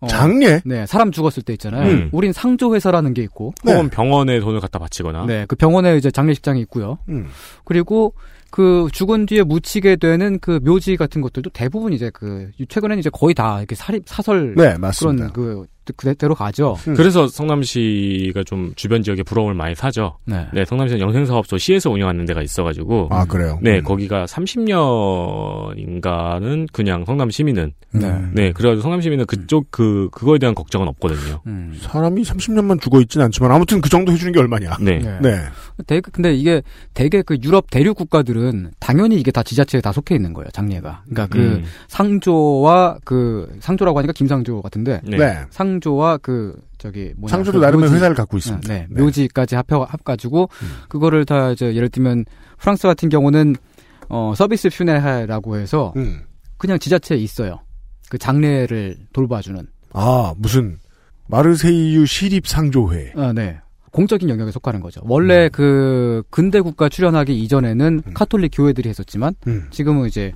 어, 장례. 네, 사람 죽었을 때 있잖아요. 음. 우린 상조회사라는 게 있고, 네. 혹은 병원에 돈을 갖다 바치거나. 네, 그 병원에 이제 장례식장이 있고요. 음. 그리고 그 죽은 뒤에 묻히게 되는 그 묘지 같은 것들도 대부분 이제 그 최근에는 이제 거의 다 이렇게 사립 사설 네, 맞습니다. 그런 그 그대로 가죠. 음. 그래서 성남시가 좀 주변 지역에 부러움을 많이 사죠. 네. 네, 성남시는 영생사업소 시에서 운영하는 데가 있어가지고. 아, 그래요? 네, 음. 거기가 30년인가는 그냥 성남 시민은. 네. 네, 그래가지고 성남 시민은 그쪽 그, 그거에 대한 걱정은 없거든요. 음. 사람이 30년만 죽어 있진 않지만 아무튼 그 정도 해주는 게 얼마냐. 네. 네. 네. 대, 근데 이게 대개 그 유럽 대륙 국가들은 당연히 이게 다 지자체에 다 속해 있는 거예요, 장례가. 그러니까 그 음. 상조와 그 상조라고 하니까 김상조 같은데 네. 네. 상 조와 그 저기 뭐냐 상조도 그 나름의. 회사를 갖고 있습니다. 네, 네. 묘지까지 합해 합가지고 음. 그거를 다 이제 예를 들면 프랑스 같은 경우는 어 서비스 퓨네하라고 해서 음. 그냥 지자체에 있어요. 그 장례를 돌봐주는. 아, 무슨, 마르세이유 시립 상조회. 아, 네. 공적인 영역에 속하는 거죠. 원래 음. 그 근대 국가 출현하기 이전에는 음. 카톨릭 교회들이 했었지만 음. 지금은 이제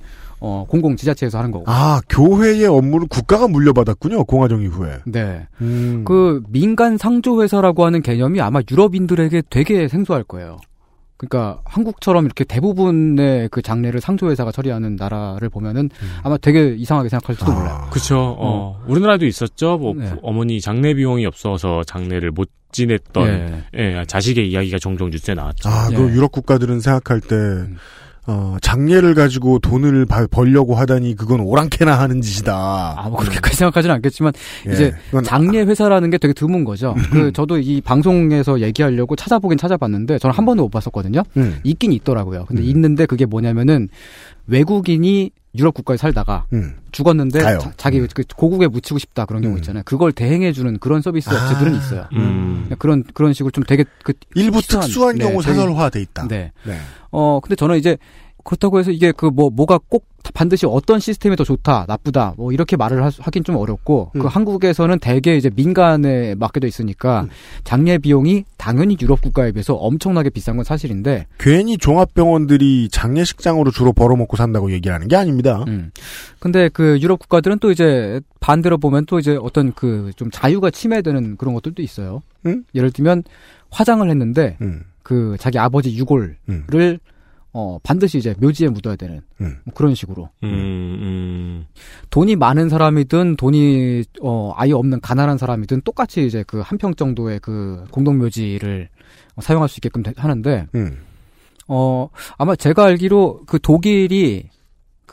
어 공공 지자체에서 하는 거고. 아, 교회의 업무를 국가가 물려받았군요, 공화정 이후에. 네. 음. 그 민간 상조 회사라고 하는 개념이 아마 유럽인들에게 되게 생소할 거예요. 그러니까 한국처럼 이렇게 대부분의 그 장례를 상조 회사가 처리하는 나라를 보면은 아마 되게 이상하게 생각할지도 음. 아. 몰라요. 그쵸. 어, 우리나라도 있었죠. 뭐, 네. 어머니 장례 비용이 없어서 장례를 못 지냈던, 예. 예, 자식의 이야기가 종종 뉴스에 나왔죠. 아, 그 예. 유럽 국가들은 생각할 때, 음. 어, 장례를 가지고 돈을 바- 벌려고 하다니 그건 오랑캐나 하는 짓이다. 아, 뭐 그렇게까지 생각하지는 않겠지만 예. 이제 장례 회사라는 게 되게 드문 거죠. 음. 그 저도 이 방송에서 얘기하려고 찾아보긴 찾아봤는데 저는 한 번도 못 봤었거든요. 음. 있긴 있더라고요. 근데 음. 있는데 그게 뭐냐면은 외국인이 유럽 국가에 살다가 음. 죽었는데 가요. 자, 기 음. 그 고국에 묻히고 싶다 그런 경우 음. 있잖아요. 그걸 대행해 주는 그런 서비스 아. 업체들은 있어요. 음. 그런 그런 식으로 좀 되게 그 일부 특수한 네, 경우 사설화돼 있다. 네. 네. 어 근데 저는 이제 그렇다고 해서 이게 그 뭐 뭐가 꼭 반드시 어떤 시스템이 더 좋다 나쁘다 뭐 이렇게 말을 하, 하긴 좀 어렵고 음. 그 한국에서는 대개 이제 민간에 맡겨져 있으니까 음. 장례 비용이 당연히 유럽 국가에 비해서 엄청나게 비싼 건 사실인데 괜히 종합병원들이 장례식장으로 주로 벌어먹고 산다고 얘기하는 게 아닙니다. 음. 근데 그 유럽 국가들은 또 이제 반대로 보면 또 이제 어떤 그 좀 자유가 침해되는 그런 것들도 있어요. 음? 예를 들면 화장을 했는데 음. 그 자기 아버지 유골을 음. 어 반드시 이제 묘지에 묻어야 되는 음. 뭐 그런 식으로 음, 음. 돈이 많은 사람이든 돈이 어 아예 없는 가난한 사람이든 똑같이 이제 그 한 평 정도의 그 공동 묘지를 사용할 수 있게끔 되- 하는데 음. 어 아마 제가 알기로 그 독일이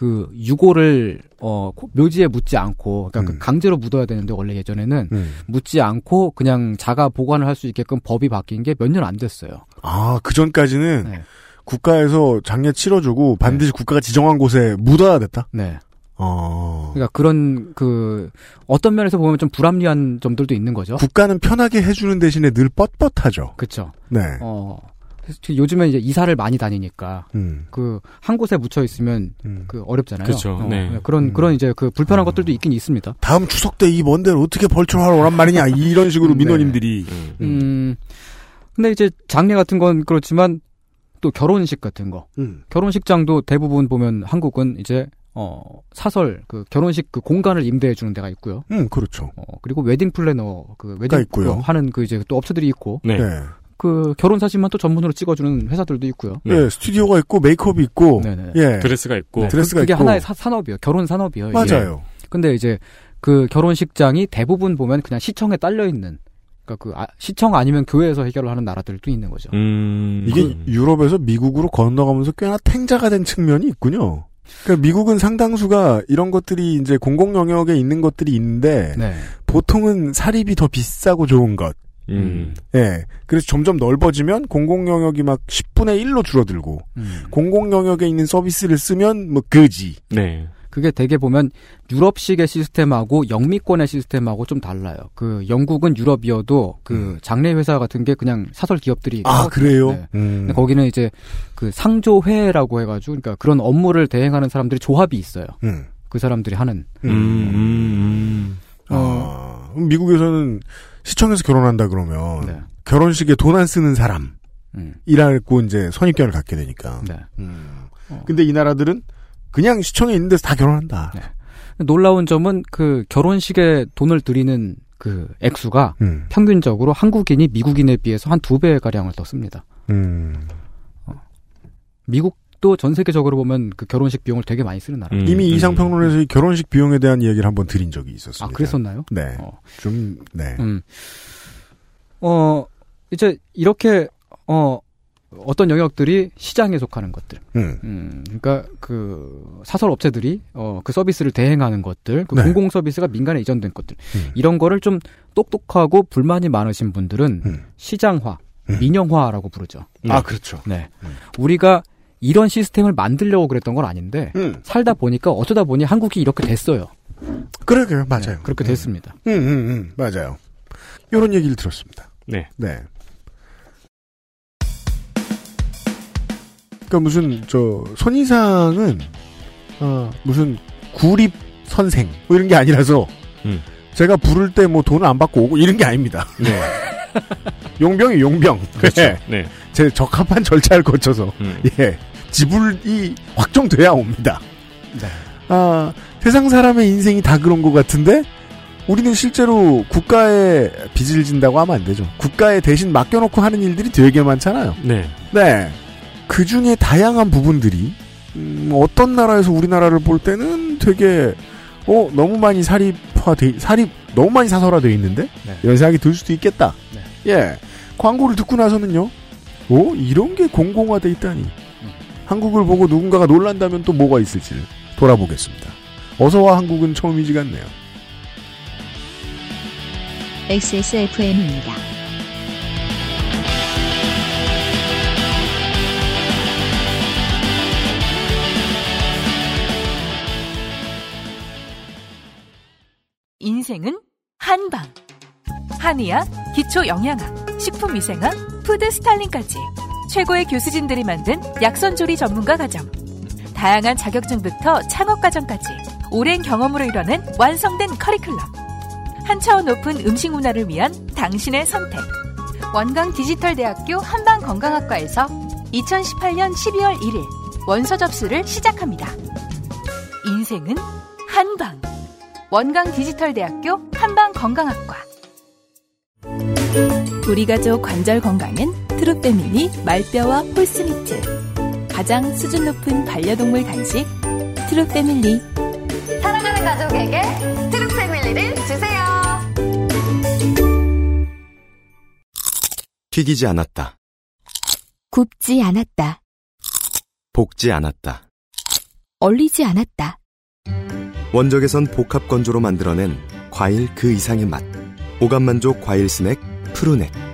그 유골을 어 고- 묘지에 묻지 않고 그러니까 음. 그 강제로 묻어야 되는데 원래 예전에는 음. 묻지 않고 그냥 자가 보관을 할 수 있게끔 법이 바뀐 게 몇 년 안 됐어요. 아, 그 전까지는 네. 국가에서 장례 치러주고 반드시 국가가 지정한 곳에 묻어야 됐다? 네. 어. 그러니까 그런 그 어떤 면에서 보면 좀 불합리한 점들도 있는 거죠. 국가는 편하게 해주는 대신에 늘 뻣뻣하죠. 그렇죠. 네. 어 요즘에 이제 이사를 많이 다니니까 음. 그한 곳에 묻혀 있으면 음. 그 어렵잖아요. 그쵸, 어, 네. 그런 음. 그런 이제 그 불편한 어. 것들도 있긴 있습니다. 다음 추석 때 이 먼 데를 어떻게 벌초하러 오란 말이냐 이런 식으로 네. 민원인들이 음. 음. 근데 이제 장례 같은 건 그렇지만 또 결혼식 같은 거. 음. 결혼식장도 대부분 보면 한국은 이제 어 사설 그 결혼식 그 공간을 임대해 주는 데가 있고요. 음, 그렇죠. 어 그리고 웨딩 플래너 그 웨딩 있고요. 그 하는 그 이제 또 업체들이 있고 네. 네. 그 결혼 사진만 또 전문으로 찍어주는 회사들도 있고요. 예, 스튜디오가 있고 메이크업이 있고 네네. 예. 드레스가 있고 네, 드레스가 그게 있고. 하나의 사- 산업이에요. 결혼 산업이에요. 맞아요. 근데 이제 그 결혼식장이 대부분 보면 그냥 시청에 딸려 있는 그러니까 그 아- 시청 아니면 교회에서 해결을 하는 나라들도 있는 거죠. 음. 이게 유럽에서 미국으로 건너가면서 꽤나 탱자가 된 측면이 있군요. 그러니까 미국은 상당수가 이런 것들이 이제 공공 영역에 있는 것들이 있는데 네. 보통은 사립이 더 비싸고 좋은 것. 음. 예. 그래서 점점 넓어지면 공공 영역이 막 10분의 1로 줄어들고 음. 공공 영역에 있는 서비스를 쓰면 뭐 그지. 네. 그게 되게 보면 유럽식의 시스템하고 영미권의 시스템하고 좀 달라요. 그 영국은 유럽이어도 그 장례 회사 같은 게 그냥 사설 기업들이 음. 아, 하거든요. 그래요? 네. 음. 근데 거기는 이제 그 상조회라고 해가지고 그러니까 그런 업무를 대행하는 사람들이 조합이 있어요. 음. 그 사람들이 하는. 음. 음. 아, 그럼 미국에서는 시청에서 결혼한다 그러면 네. 결혼식에 돈 안 쓰는 사람 음. 이라고 이제 선입견을 갖게 되니까. 네. 음. 어. 근데 이 나라들은 그냥 시청에 있는 데서 다 결혼한다. 네. 놀라운 점은 그 결혼식에 돈을 들이는 그 액수가 음. 평균적으로 한국인이 미국인에 비해서 한 두 배 가량을 더 씁니다. 음. 미국 도 전 세계적으로 보면 그 결혼식 비용을 되게 많이 쓰는 나라. 음. 이미 음. 이상평론에서 이 결혼식 비용에 대한 이야기를 한번 드린 적이 있었습니다. 아 그랬었나요? 네. 어. 좀, 네. 음. 어 이제 이렇게 어 어떤 영역들이 시장에 속하는 것들. 음. 음, 그러니까 그 사설 업체들이 어 그 서비스를 대행하는 것들, 그 네. 공공 서비스가 민간에 이전된 것들 음. 이런 거를 좀 똑똑하고 불만이 많으신 분들은 음. 시장화, 음. 민영화라고 부르죠. 아, 그렇죠. 네, 음. 우리가 이런 시스템을 만들려고 그랬던 건 아닌데 음. 살다 보니까 어쩌다 보니 한국이 이렇게 됐어요. 그래, 그래, 맞아요. 네, 그렇게 됐습니다. 음, 음, 음, 맞아요. 이런 얘기를 들었습니다. 네. 네. 그러니까 무슨 저 손이상은 어, 무슨 구립 선생 뭐 이런 게 아니라서 음. 제가 부를 때 뭐 돈을 안 받고 오고 이런 게 아닙니다. 네. 용병이 용병. 그렇죠. 예. 네. 제 적합한 절차를 거쳐서 음. 예 지불이 확정돼야 옵니다. 네. 아 세상 사람의 인생이 다 그런 것 같은데 우리는 실제로 국가에 빚을 진다고 하면 안 되죠. 국가에 대신 맡겨놓고 하는 일들이 되게 많잖아요. 네. 네. 그 중에 다양한 부분들이, 음, 어떤 나라에서 우리나라를 볼 때는 되게, 어, 너무 많이 사립화돼, 사립, 너무 많이 사설화돼 있는데? 네. 이런 생각이 들 수도 있겠다. 네. 예. 광고를 듣고 나서는요, 어, 이런 게 공공화돼 있다니. 한국을 보고 누군가가 놀란다면 또 뭐가 있을지를 돌아보겠습니다. 어서와 한국은 처음이지 같네요. XSFM입니다. 인생은 한방. 한의학, 기초 영양학, 식품위생학, 푸드 스타일링까지 최고의 교수진들이 만든 약선조리 전문가 과정. 다양한 자격증부터 창업 과정까지 오랜 경험으로 이뤄낸 완성된 커리큘럼. 한 차원 높은 음식 문화를 위한 당신의 선택. 원광 디지털대학교 한방건강학과에서 2018년 12월 1일 원서 접수를 시작합니다. 인생은 한방. 원광 디지털대학교 한방건강학과 우리 가족 관절 건강엔 트루 패밀리 말뼈와 horse meat. 가장 수준 높은 반려동물 간식 True Family. 사랑하는 가족에게 True Family를 주세요. 튀기지 않았다. 굽지 않았다. 볶지 않았다. 얼리지 않았다. 원적에선 복합 건조로 만들어낸 과일 그 이상의 맛. 오감 만족 과일 스낵 푸르넥.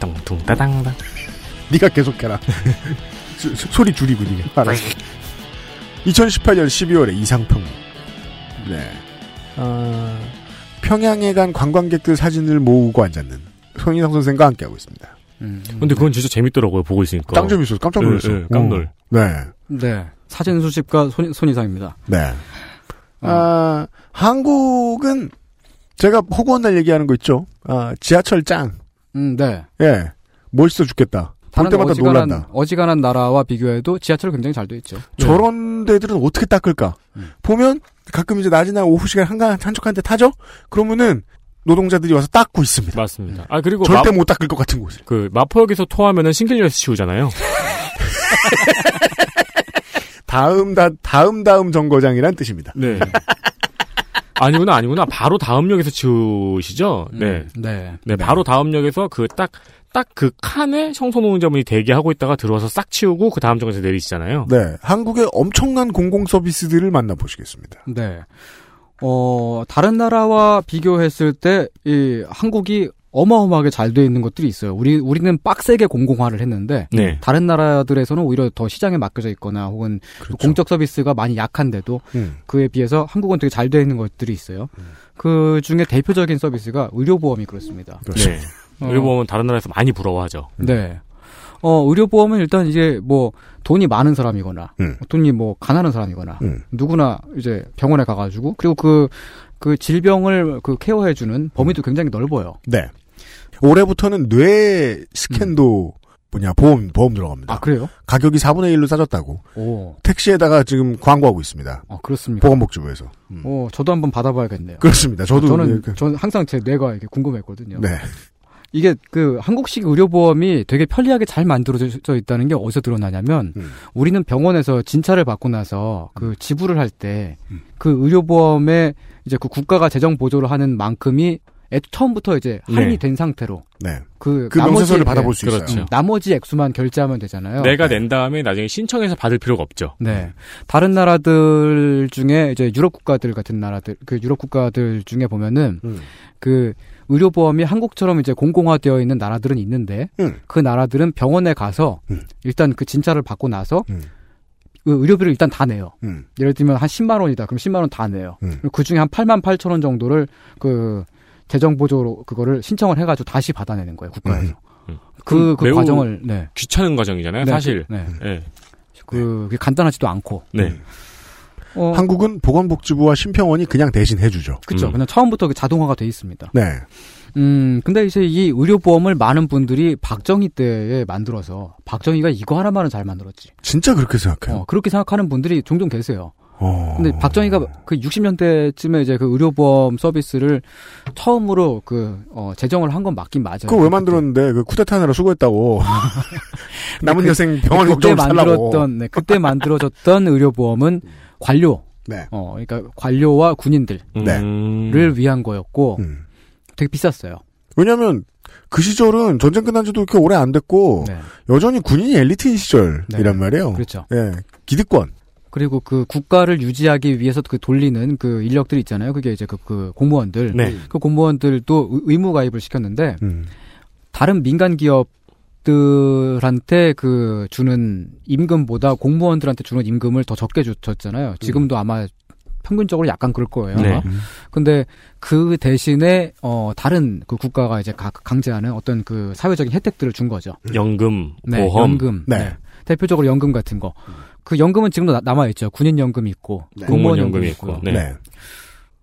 다당 둥다당당. 네가 계속해라. 소- 소- 소리 줄이고 네가. 알았어. 2018년 12월에 이상평. 네. 아, 평양에 간 관광객들 사진을 모으고 앉았는 손인상 선생과 함께하고 있습니다. 음, 근데 그건 진짜 재밌더라고요. 보고 있으니까. 짱 재밌었어. 깜짝 놀랐어. 예, 예, 깜놀. 어. 네. 네. 사진 수집가 손, 손이상입니다. 네. 아, 한국은 제가 허구한 날 얘기하는 거 있죠. 아, 지하철 짱. 음, 네. 예. 멋있어 죽겠다. 볼 때마다 어지간한, 놀란다. 어지간한 나라와 비교해도 지하철 굉장히 잘 돼 있죠. 저런 데들은 어떻게 닦을까? 음. 보면 가끔 이제 낮이나 오후 시간 한간 한적한데 타죠? 그러면은 노동자들이 와서 닦고 있습니다. 맞습니다. 아 그리고 절대 마, 못 닦을 것 같은 곳을. 그 마포역에서 토하면은 신길역에서 치우잖아요. 다음 다 다음 다음 정거장이란 뜻입니다. 네. 아니구나 아니구나 바로 다음 역에서 치우시죠. 네. 네. 네, 바로 다음 역에서 그 딱 딱 그 칸에 청소노동자분이 대기하고 있다가 들어와서 싹 치우고 그 다음 정거에서 내리시잖아요. 네, 한국의 엄청난 공공 서비스들을 만나보시겠습니다. 네. 어, 다른 나라와 비교했을 때, 이, 한국이 어마어마하게 잘 돼 있는 것들이 있어요. 우리, 우리는 빡세게 공공화를 했는데, 네. 다른 나라들에서는 오히려 더 시장에 맡겨져 있거나 혹은 공적 서비스가 많이 약한데도 음. 그에 비해서 한국은 되게 잘 돼 있는 것들이 있어요. 그 중에 대표적인 서비스가 의료보험이 그렇습니다. 네. 어. 의료보험은 다른 나라에서 많이 부러워하죠. 네. 어, 의료보험은 일단 이제 뭐 돈이 많은 사람이거나 음. 돈이 뭐 가난한 사람이거나 음. 누구나 이제 병원에 가가지고 그리고 그, 그 질병을 그 케어해주는 범위도 굉장히 넓어요. 네. 올해부터는 뇌 스캔도 뭐냐 보험 보험 들어갑니다. 아, 그래요? 가격이 4분의 1로 싸졌다고. 오. 택시에다가 지금 광고하고 있습니다. 아, 그렇습니까? 보건복지부에서. 음. 어, 저도 한번 받아봐야겠네요. 그렇습니다. 저도 저는, 네, 그- 저는 항상 제 뇌가 이게 궁금했거든요. 네. 이게 그 한국식 의료보험이 되게 편리하게 잘 만들어져 있다는 게 어디서 드러나냐면 음. 우리는 병원에서 진찰을 받고 나서 그 지불을 할 때그 의료보험에 이제 그 국가가 재정 보조를 하는 만큼이 애 처음부터 이제 할인이 네. 된 상태로 네. 그, 그 명세서를 받아볼 수 그렇죠. 있어요. 나머지 액수만 결제하면 되잖아요. 내가 낸 다음에 나중에 신청해서 받을 필요가 없죠. 네. 다른 나라들 중에 이제 유럽 국가들 같은 나라들, 그 유럽 국가들 중에 보면은 음. 그 의료 보험이 한국처럼 이제 공공화되어 있는 나라들은 있는데 음. 그 나라들은 병원에 가서 음. 일단 그 진찰을 받고 나서 음. 그 의료비를 일단 다 내요. 음. 예를 들면 한 10만 원이다. 그럼 10만 원 다 내요. 음. 그 중에 한 8만 8천 원 정도를 그 재정 보조로 그거를 신청을 해가지고 다시 받아내는 거예요 국가에서. 음. 그, 그 매우 과정을 네. 귀찮은 과정이잖아요, 네, 사실. 네. 네. 그 그게 간단하지도 않고. 네. 어, 한국은 보건복지부와 심평원이 그냥 대신 해주죠. 그렇죠. 음. 그냥 처음부터 그 자동화가 돼 있습니다. 네. 음, 근데 이제 이 의료보험을 많은 분들이 박정희 때에 만들어서 박정희가 이거 하나만은 잘 만들었지. 진짜 그렇게 생각해요. 어, 그렇게 생각하는 분들이 종종 계세요. 어. 근데 박정희가 그 60년대쯤에 이제 그 의료보험 서비스를 처음으로 그, 어, 제정을 한 건 맞긴 맞아요. 그거 왜 만들었는데 그 쿠데타느라 수고했다고. 남은 그- 여생 병원 걱정을 살라고. 만들었던, 네, 그때 만들어졌던 의료보험은 관료, 네. 어, 그러니까 관료와 군인들을 네. 음. 위한 거였고 음. 되게 비쌌어요. 왜냐면 그 시절은 전쟁 끝난 지도 그렇게 오래 안 됐고 네. 여전히 군인이 엘리트인 시절이란 네. 말이에요. 그렇죠. 예. 기득권. 그리고 그 국가를 유지하기 위해서 그 돌리는 그 인력들이 있잖아요. 그게 이제 그, 그 공무원들. 네. 그 공무원들도 의- 의무 가입을 시켰는데 음. 다른 민간 기업들한테 그 주는 임금보다 공무원들한테 주는 임금을 더 적게 주- 줬잖아요. 지금도 아마 평균적으로 약간 그럴 거예요. 네. 근데 그 대신에 어 다른 그 국가가 이제 가- 강제하는 어떤 그 사회적인 혜택들을 준 거죠. 연금, 네, 보험. 연금. 네. 네. 대표적으로 연금 같은 거. 그 연금은 지금도 남아 있죠. 군인 연금이 있고 네. 공무원 연금이 있고. 있고. 네. 네.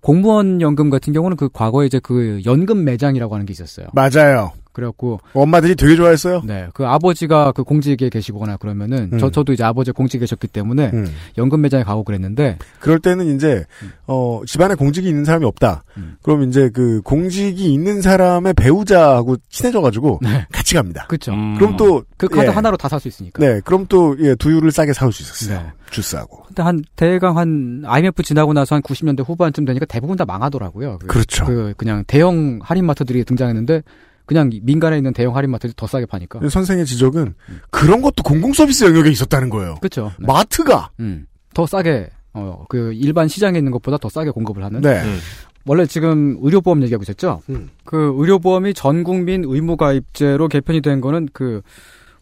공무원 연금 같은 경우는 그 과거에 이제 그 연금 매장이라고 하는 게 있었어요. 맞아요. 그래갖고 엄마들이 되게 좋아했어요. 네, 그 아버지가 그 공직에 계시거나 그러면은 음. 저 저도 이제 아버지 공직에 계셨기 때문에 음. 연금 매장에 가고 그랬는데 그럴 때는 이제 어 집안에 공직이 있는 사람이 없다. 음. 그럼 이제 그 공직이 있는 사람의 배우자하고 친해져가지고 네. 같이 갑니다. 그렇죠. 음. 그럼 또 그 카드 예. 하나로 다 살 수 있으니까. 네, 그럼 또 예, 두유를 싸게 사올 수 있었어요. 네. 주스하고. 근데 한 대강 한 IMF 지나고 나서 한 90년대 후반쯤 되니까 대부분 다 망하더라고요. 그, 그렇죠. 그 그냥 대형 할인마트들이 등장했는데 그냥 민간에 있는 대형 할인마트들이 더 싸게 파니까. 선생의 지적은 그런 것도 공공 서비스 영역에 있었다는 거예요. 그렇죠. 네. 마트가 음. 더 싸게 어 그 일반 시장에 있는 것보다 더 싸게 공급을 하는. 네. 음. 원래 지금 의료보험 얘기하고 있었죠. 음. 그 의료보험이 전 국민 의무가입제로 개편이 된 거는 그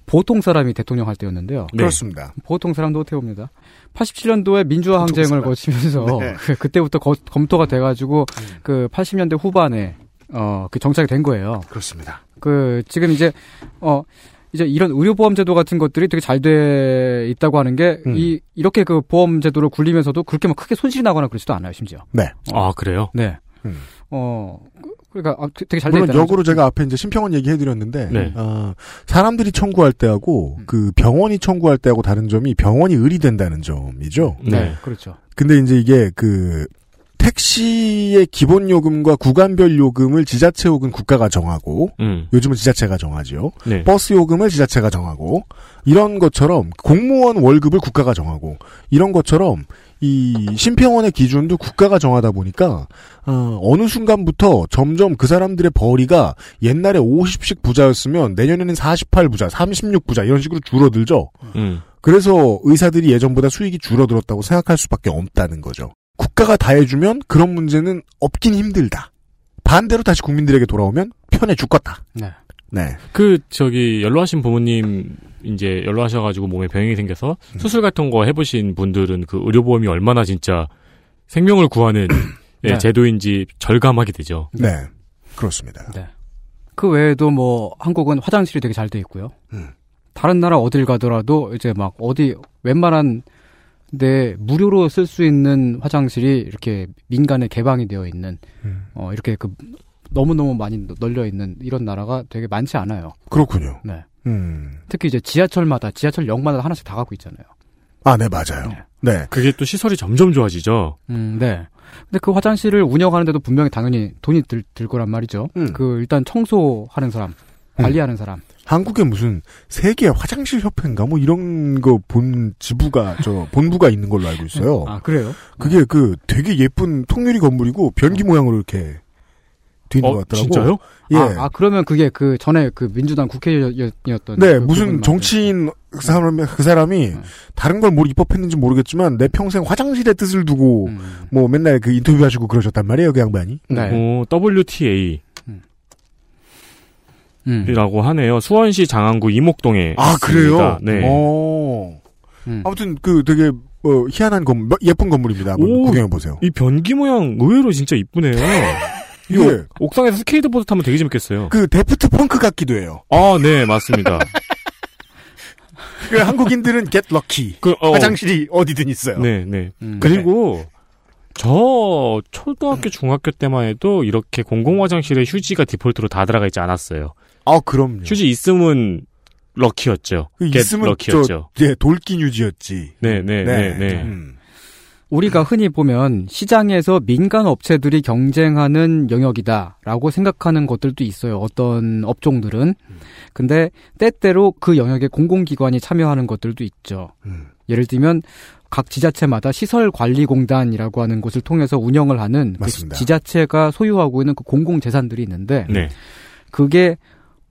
보통 사람이 대통령 할 때였는데요. 네. 그렇습니다. 보통 사람도 태웁니다. 87년도에 민주화 항쟁을. 거치면서 네. 음. 그, 그때부터 거- 검토가 돼가지고 그 80년대 후반에 어 그 정착이 된 거예요. 그렇습니다. 그 지금 이제 어 이제 이런 의료보험 제도 같은 것들이 되게 잘 돼 있다고 하는 게 음. 이 이렇게 그 보험 제도를 굴리면서도 그렇게 막 크게 손실이 나거나 그러지도 않아요 심지어. 네. 아, 그래요? 네. 어 그- 그러니까 아, 되게 잘돼 물론 있다. 역으로 제가 앞에 이제 심평원 얘기해드렸는데 네. 어, 사람들이 청구할 때하고 그 병원이 청구할 때하고 다른 점이 병원이 의리된다는 점이죠. 네, 그렇죠. 근데 이제 이게 그 택시의 기본 요금과 구간별 요금을 지자체 혹은 국가가 정하고 음. 요즘은 지자체가 정하죠. 네. 버스 요금을 지자체가 정하고 이런 것처럼 공무원 월급을 국가가 정하고 이런 것처럼 이 심평원의 기준도 국가가 정하다 보니까 어, 어느 순간부터 점점 그 사람들의 벌이가 옛날에 50씩 부자였으면 내년에는 48 부자, 36 부자 이런 식으로 줄어들죠. 음. 그래서 의사들이 예전보다 수익이 줄어들었다고 생각할 수밖에 없다는 거죠. 국가가 다 해주면 그런 문제는 없긴 힘들다. 반대로 다시 국민들에게 돌아오면 편해 죽겠다. 네. 네. 그 저기 연로하신 부모님 이제 연로하셔가지고 몸에 병이 생겨서 음. 수술 같은 거 해보신 분들은 그 의료보험이 얼마나 진짜 생명을 구하는 예, 네. 제도인지 절감하게 되죠. 네. 그렇습니다. 네. 그 외에도 뭐 한국은 화장실이 되게 잘 돼 있고요. 음. 다른 나라 어딜 가더라도 이제 막 어디 웬만한 데 무료로 쓸 수 있는 화장실이 이렇게 민간에 개방이 되어 있는 음. 어 이렇게 그 너무너무 많이 널려 있는 이런 나라가 되게 많지 않아요. 그렇군요. 네. 음. 특히 이제 지하철마다 지하철역마다 하나씩 다 갖고 있잖아요. 아, 네, 맞아요. 네. 그게 또 시설이 점점 좋아지죠. 음, 네. 근데 그 화장실을 운영하는데도 분명히 당연히 돈이 들, 들 거란 말이죠. 음. 그 일단 청소하는 사람, 관리하는 사람. 한국에 무슨 세계 화장실 협회인가 뭐 이런 거 본 지부가 저 본부가 있는 걸로 알고 있어요. 아, 그래요? 그게 그 되게 예쁜 통유리 건물이고 변기 모양으로 이렇게 돼 있는 어, 것 같더라고. 진짜요? 예. 아, 아, 그러면 그게 그 전에 그 민주당 국회의원이었던. 네, 그 무슨 정치인 그 사람이 그 사람이 다른 걸 뭘 입법했는지 모르겠지만 내 평생 화장실에 뜻을 두고 뭐 맨날 그 인터뷰하시고 그러셨단 말이에요, 그 양반이. 네. 어, WTA. 음. 이라고 하네요. 수원시 장안구 이목동에. 아 그래요? 있습니다. 네. 어. 음. 아무튼 그 되게 어, 희한한 건물, 예쁜 건물입니다. 한번 오, 구경해 보세요. 이 변기 모양 의외로 진짜 이쁘네요. 이게 이거 옥상에서 스케이트보드 타면 되게 재밌겠어요. 그 데프트 펑크 같기도 해요. 아, 네, 맞습니다. 그 한국인들은 get lucky. 그, 어, 화장실이 어디든 있어요. 네, 네. 음. 그리고 저 초등학교, 중학교 때만 해도 이렇게 공공 화장실에 휴지가 디폴트로 다 들어가 있지 않았어요. 아 그럼요. 휴지 있으면 럭키였죠. 그 있으면 럭키였죠. 저 예, 돌긴 유지였지. 네, 네, 네, 네. 음. 우리가 흔히 보면 시장에서 민간 업체들이 경쟁하는 영역이다라고 생각하는 것들도 있어요. 어떤 업종들은. 근데 때때로 그 영역에 공공기관이 참여하는 것들도 있죠. 음. 예를 들면 각 지자체마다 시설관리공단이라고 하는 곳을 통해서 운영을 하는 그. 지자체가 소유하고 있는 그 공공재산들이 있는데 네. 그게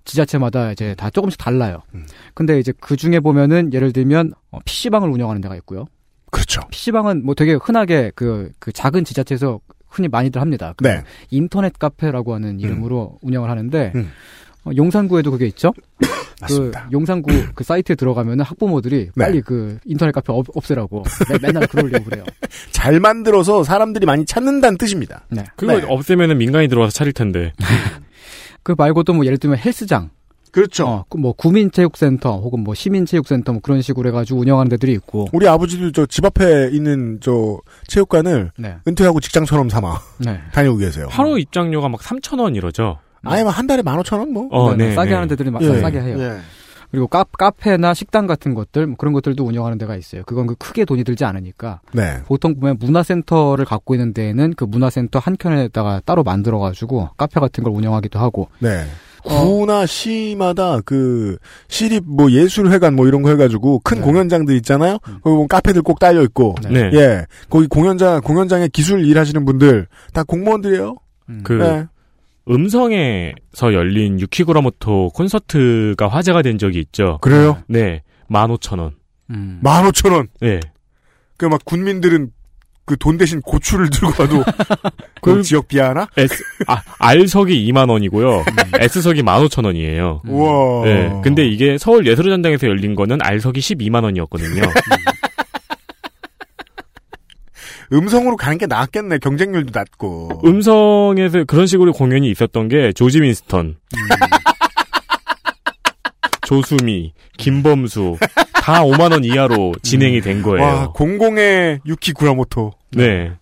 지자체마다 이제 다 조금씩 달라요. 음. 근데 이제 그 중에 보면은 예를 들면 어, PC방을 운영하는 데가 있고요. 그렇죠. PC방은 뭐 되게 흔하게 그, 그 작은 지자체에서 흔히 많이들 합니다. 그 네. 인터넷 카페라고 하는 이름으로 운영을 하는데 음. 어, 용산구에도 그게 있죠. 맞습니다. 그 용산구 그 사이트에 들어가면은 학부모들이 네. 빨리 그 인터넷 카페 없, 없애라고 매, 맨날 글 올리고 그래요. 잘 만들어서 사람들이 많이 찾는다는 뜻입니다. 네. 그거 네. 없애면은 민간이 들어와서 차릴 텐데. 그 말고도 뭐 예를 들면 헬스장, 그렇죠. 어, 그뭐 구민체육센터 혹은 뭐 시민체육센터 뭐 그런 식으로 해가지고 운영하는 데들이 있고. 우리 아버지도 저 집 앞에 있는 저 체육관을 네. 은퇴하고 직장처럼 삼아 네. 다니고 계세요. 하루 입장료가 막 3,000원 이러죠. 아니면 한 달에 만 오천 원 뭐. 어, 네, 네. 싸게 네. 하는 데들이 막 예. 싸게 해요. 예. 그리고 카, 카페나 식당 같은 것들 뭐 그런 것들도 운영하는 데가 있어요. 그건 그 크게 돈이 들지 않으니까 네. 보통 보면 문화센터를 갖고 있는 데에는 그 문화센터 한 켠에다가 따로 만들어 가지고 카페 같은 걸 운영하기도 하고 네. 구나 시마다 그 시립 뭐 예술회관 뭐 이런 거 해가지고 큰 공연장들 있잖아요. 거기 보면 카페들 꼭 딸려 있고. 네. 예. 거기 공연장 공연장에 기술 일하시는 분들 다 공무원들이에요. 그 네. 음성에서 열린 유키구라모토 콘서트가 화제가 된 적이 있죠. 그래요? 네. 15,000원. 음. 만 오천 원. 네. 그막 군민들은 그 돈 대신 고추를 들고 와도 그 그- 지역 비하나? S, 아, R석이 2만 원이고요. S석이 15,000원이에요. 우와. 네. 근데 이게 서울 예술전당에서 열린 거는 R석이 12만 원이었거든요. 음성으로 가는 게 낫겠네. 경쟁률도 낮고. 음성에서 그런 식으로 공연이 있었던 게 조지 윈스턴, 조수미, 김범수 다 5만 원 이하로 진행이 된 거예요. 와, 공공의 유키 구라모토. 네.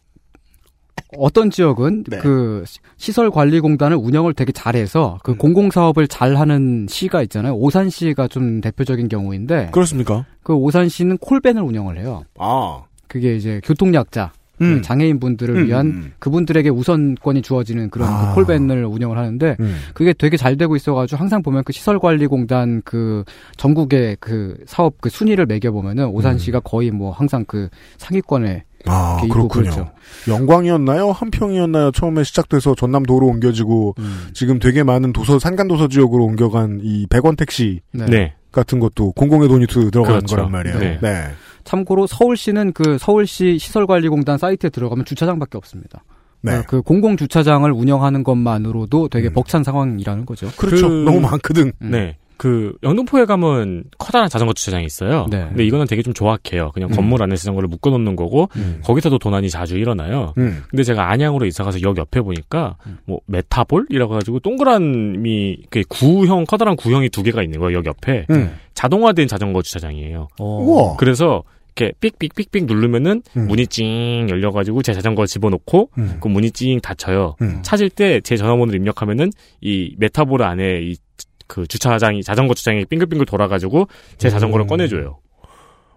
어떤 지역은 네. 그 시설 관리 공단을 운영을 되게 잘해서 음. 그 공공 사업을 잘하는 시가 있잖아요. 오산시가 좀 대표적인 경우인데 그렇습니까? 그 오산시는 콜밴을 운영을 해요. 아. 그게 이제 교통약자 음. 그 장애인 분들을 음, 위한 음. 그분들에게 우선권이 주어지는 그런 아. 그 콜밴을 운영을 하는데 음. 그게 되게 잘 되고 있어가지고 항상 보면 그 시설관리공단 그 전국의 그 사업 그 순위를 매겨 보면은 오산시가 거의 뭐 항상 그 상위권에 음. 아, 그렇군요. 그렇죠. 영광이었나요? 한평이었나요? 처음에 시작돼서 전남도로 옮겨지고 음. 지금 되게 많은 도서 산간 도서 지역으로 옮겨간 이 100원 택시 네. 네. 같은 것도 공공의 돈이 드- 들어가는 그렇죠. 거란 말이에요. 네. 네. 참고로 서울시는 그 서울시 시설관리공단 사이트에 들어가면 주차장밖에 없습니다. 네. 어, 그 공공 주차장을 운영하는 것만으로도 되게 음. 벅찬 상황이라는 거죠. 그렇죠. 그- 너무 많거든. 음. 네. 그 영등포에 가면 커다란 자전거 주차장이 있어요. 네. 근데 이거는 되게 좀 조악해요. 그냥 음. 건물 안에 자전거를 묶어 놓는 거고 음. 거기서도 도난이 자주 일어나요. 음. 근데 제가 안양으로 이사 가서 역 옆에 보니까 뭐 메타볼이라고 가지고 동그라미 그 구형 커다란 구형이 두 개가 있는 거예요. 역 옆에 음. 자동화된 자전거 주차장이에요. 우와. 그래서 이렇게 삑삑삑삑 누르면은 음. 문이 찡 열려가지고 제 자전거 집어넣고 음. 그 문이 찡 닫혀요. 음. 찾을 때 제 전화번호를 입력하면은 이 메타볼 안에 이 그 주차장이 자전거 주차장이 빙글빙글 돌아가지고 제 자전거를 오. 꺼내줘요.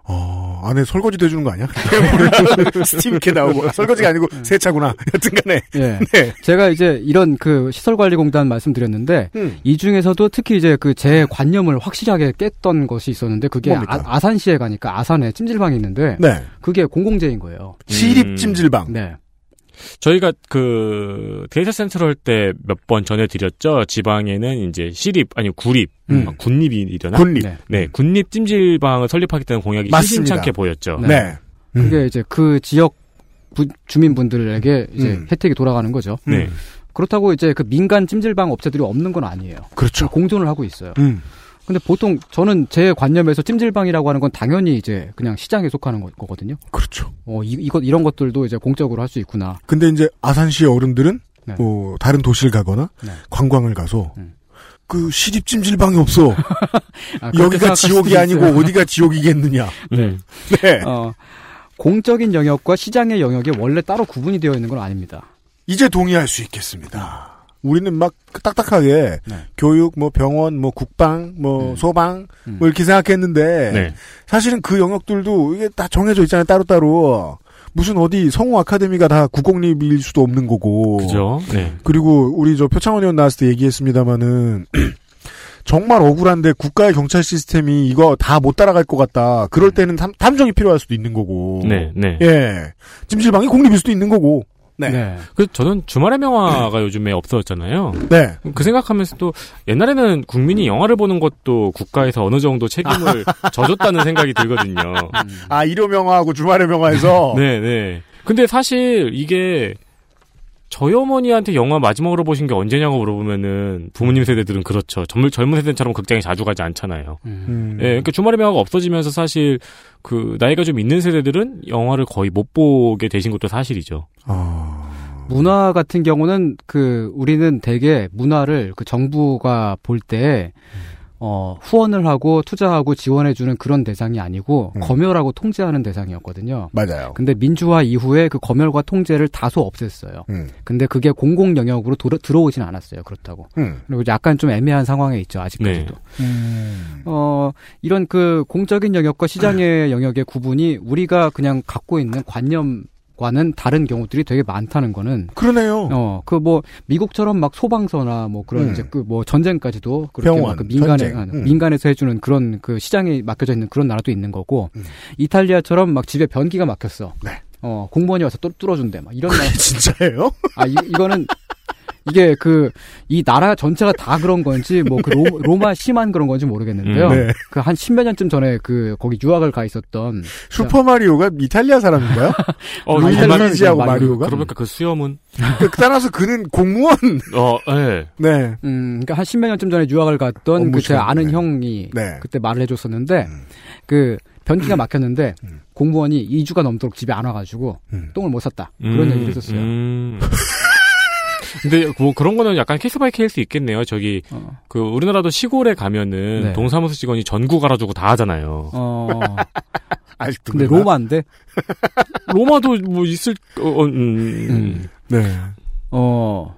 어, 안에 설거지도 해주는 거 아니야? 스팀 이렇게 나오고. 설거지가 아니고 세차구나. 여튼 간에. 예. 네. 제가 이제 이런 그 시설관리공단 말씀드렸는데 음. 이 중에서도 특히 이제 그 제 관념을 확실하게 깼던 것이 있었는데 그게? 아산시에 가니까 아산에 찜질방이 있는데 네. 그게 공공재인 거예요. 시립 찜질방. 네. 저희가 그 데이터 센터를 할 때 몇 번 전해드렸죠. 지방에는 이제 시립 아니 구립, 음. 아, 군립이 이려나? 군립. 네. 네, 군립 찜질방을 설립하겠다는 공약이 맞습니다. 심심찮게 보였죠. 네. 네. 음. 그게 이제 그 지역 부- 주민분들에게 이제 음. 혜택이 돌아가는 거죠. 네. 그렇다고 이제 그 민간 찜질방 업체들이 없는 건 아니에요. 그렇죠. 공존을 하고 있어요. 음. 근데 보통 저는 제 관념에서 찜질방이라고 하는 건 당연히 이제 그냥 시장에 속하는 거- 거거든요. 그렇죠. 어, 이, 이것, 이런 것들도 이제 공적으로 할 수 있구나. 근데 이제 아산시의 어른들은 네. 뭐 다른 도시를 가거나 네. 관광을 가서 음. 그 시립 찜질방이 없어. 아, 여기가 지옥이 아니고. 어디가 지옥이겠느냐. 네. 네. 어, 공적인 영역과 시장의 영역이 원래 따로 구분이 되어 있는 건 아닙니다. 이제 동의할 수 있겠습니다. 우리는 막 딱딱하게 네. 교육, 뭐 병원, 뭐 국방, 뭐 음. 소방 음. 뭐 이렇게 생각했는데 네. 사실은 그 영역들도 이게 다 정해져 있잖아요. 따로따로. 무슨 어디 성우 아카데미가 다 국공립일 수도 없는 거고. 그죠? 네. 그리고 우리 저 표창원 의원 나왔을 때 얘기했습니다마는 정말 억울한데 국가의 경찰 시스템이 이거 다 못 따라갈 것 같다. 그럴 때는 탐, 탐정이 필요할 수도 있는 거고. 네, 네. 예. 찜질방이 공립일 수도 있는 거고. 네. 그 저는 주말의 명화가 요즘에 없어졌잖아요. 네. 그 생각하면서 또 옛날에는 국민이 영화를 보는 것도 국가에서 어느 정도 책임을 져줬다는 생각이 들거든요. 아, 일요 명화하고 주말의 명화에서. 네, 네. 근데 사실 이게 저희 어머니한테 영화 마지막으로 보신 게 언제냐고 물어보면은 부모님 세대들은 그렇죠. 젊은, 젊은 세대처럼 극장에 자주 가지 않잖아요. 음. 예, 그러니까 주말의 명화가 없어지면서 사실 그 나이가 좀 있는 세대들은 영화를 거의 못 보게 되신 것도 사실이죠. 아. 문화 같은 경우는 그 우리는 대개 문화를 그 정부가 볼때 어, 후원을 하고 투자하고 지원해주는 그런 대상이 아니고 음. 검열하고 통제하는 대상이었거든요. 맞아요. 근데 민주화 이후에 그 검열과 통제를 다소 없앴어요. 음. 근데 그게 공공 영역으로 도러- 들어오진 않았어요. 그렇다고. 음. 그리고 약간 좀 애매한 상황에 있죠. 아직까지도. 음. 어, 이런 그 공적인 영역과 시장의 영역의 구분이 우리가 그냥 갖고 있는 관념 과는 다른 경우들이 되게 많다는 거는 그러네요. 어, 그 뭐 미국처럼 막 소방서나 뭐 그런 음. 이제 그 뭐 전쟁까지도 그렇게 병원, 막그 민간에. 아, 음. 민간에서 해주는 그런 그 시장에 맡겨져 있는 그런 나라도 있는 거고 음. 이탈리아처럼 막 집에 변기가 막혔어. 네. 어, 공무원이 와서 또 뚫어준대 막 이런 나라. 진짜예요? 아, 이, 이거는 이게 그 이 나라 전체가 다 그런 건지 뭐그 로마 시만 그런 건지 모르겠는데요. 음, 네. 그한 십몇 년쯤 전에 그 거기 유학을 가 있었던 슈퍼 마리오가 이탈리아 사람인가요? 어, 아, 루이지 루이지하고 사람이죠, 마리오가? 그러니까 그 수염은 그, 따라서 그는 공무원. 어, 예. 네. 음, 그러니까 한 십몇 년쯤 전에 유학을 갔던 그 제 아는 네. 형이 네. 그때 말을 해줬었는데 음. 그 변기가 막혔는데 음. 공무원이 2주가 넘도록 집에 안 와가지고 음. 똥을 못 쌌다 그런 음, 얘기를 했었어요. 음. 근데 뭐 그런 거는 약간 case by case 있겠네요. 저기 어. 그 우리나라도 시골에 가면은 네. 동사무소 직원이 전구 갈아주고 다 하잖아요. 어. 아직도 근데 그러나? 로마인데 로마도 뭐 있을 어, 어, 음, 음. 네. 어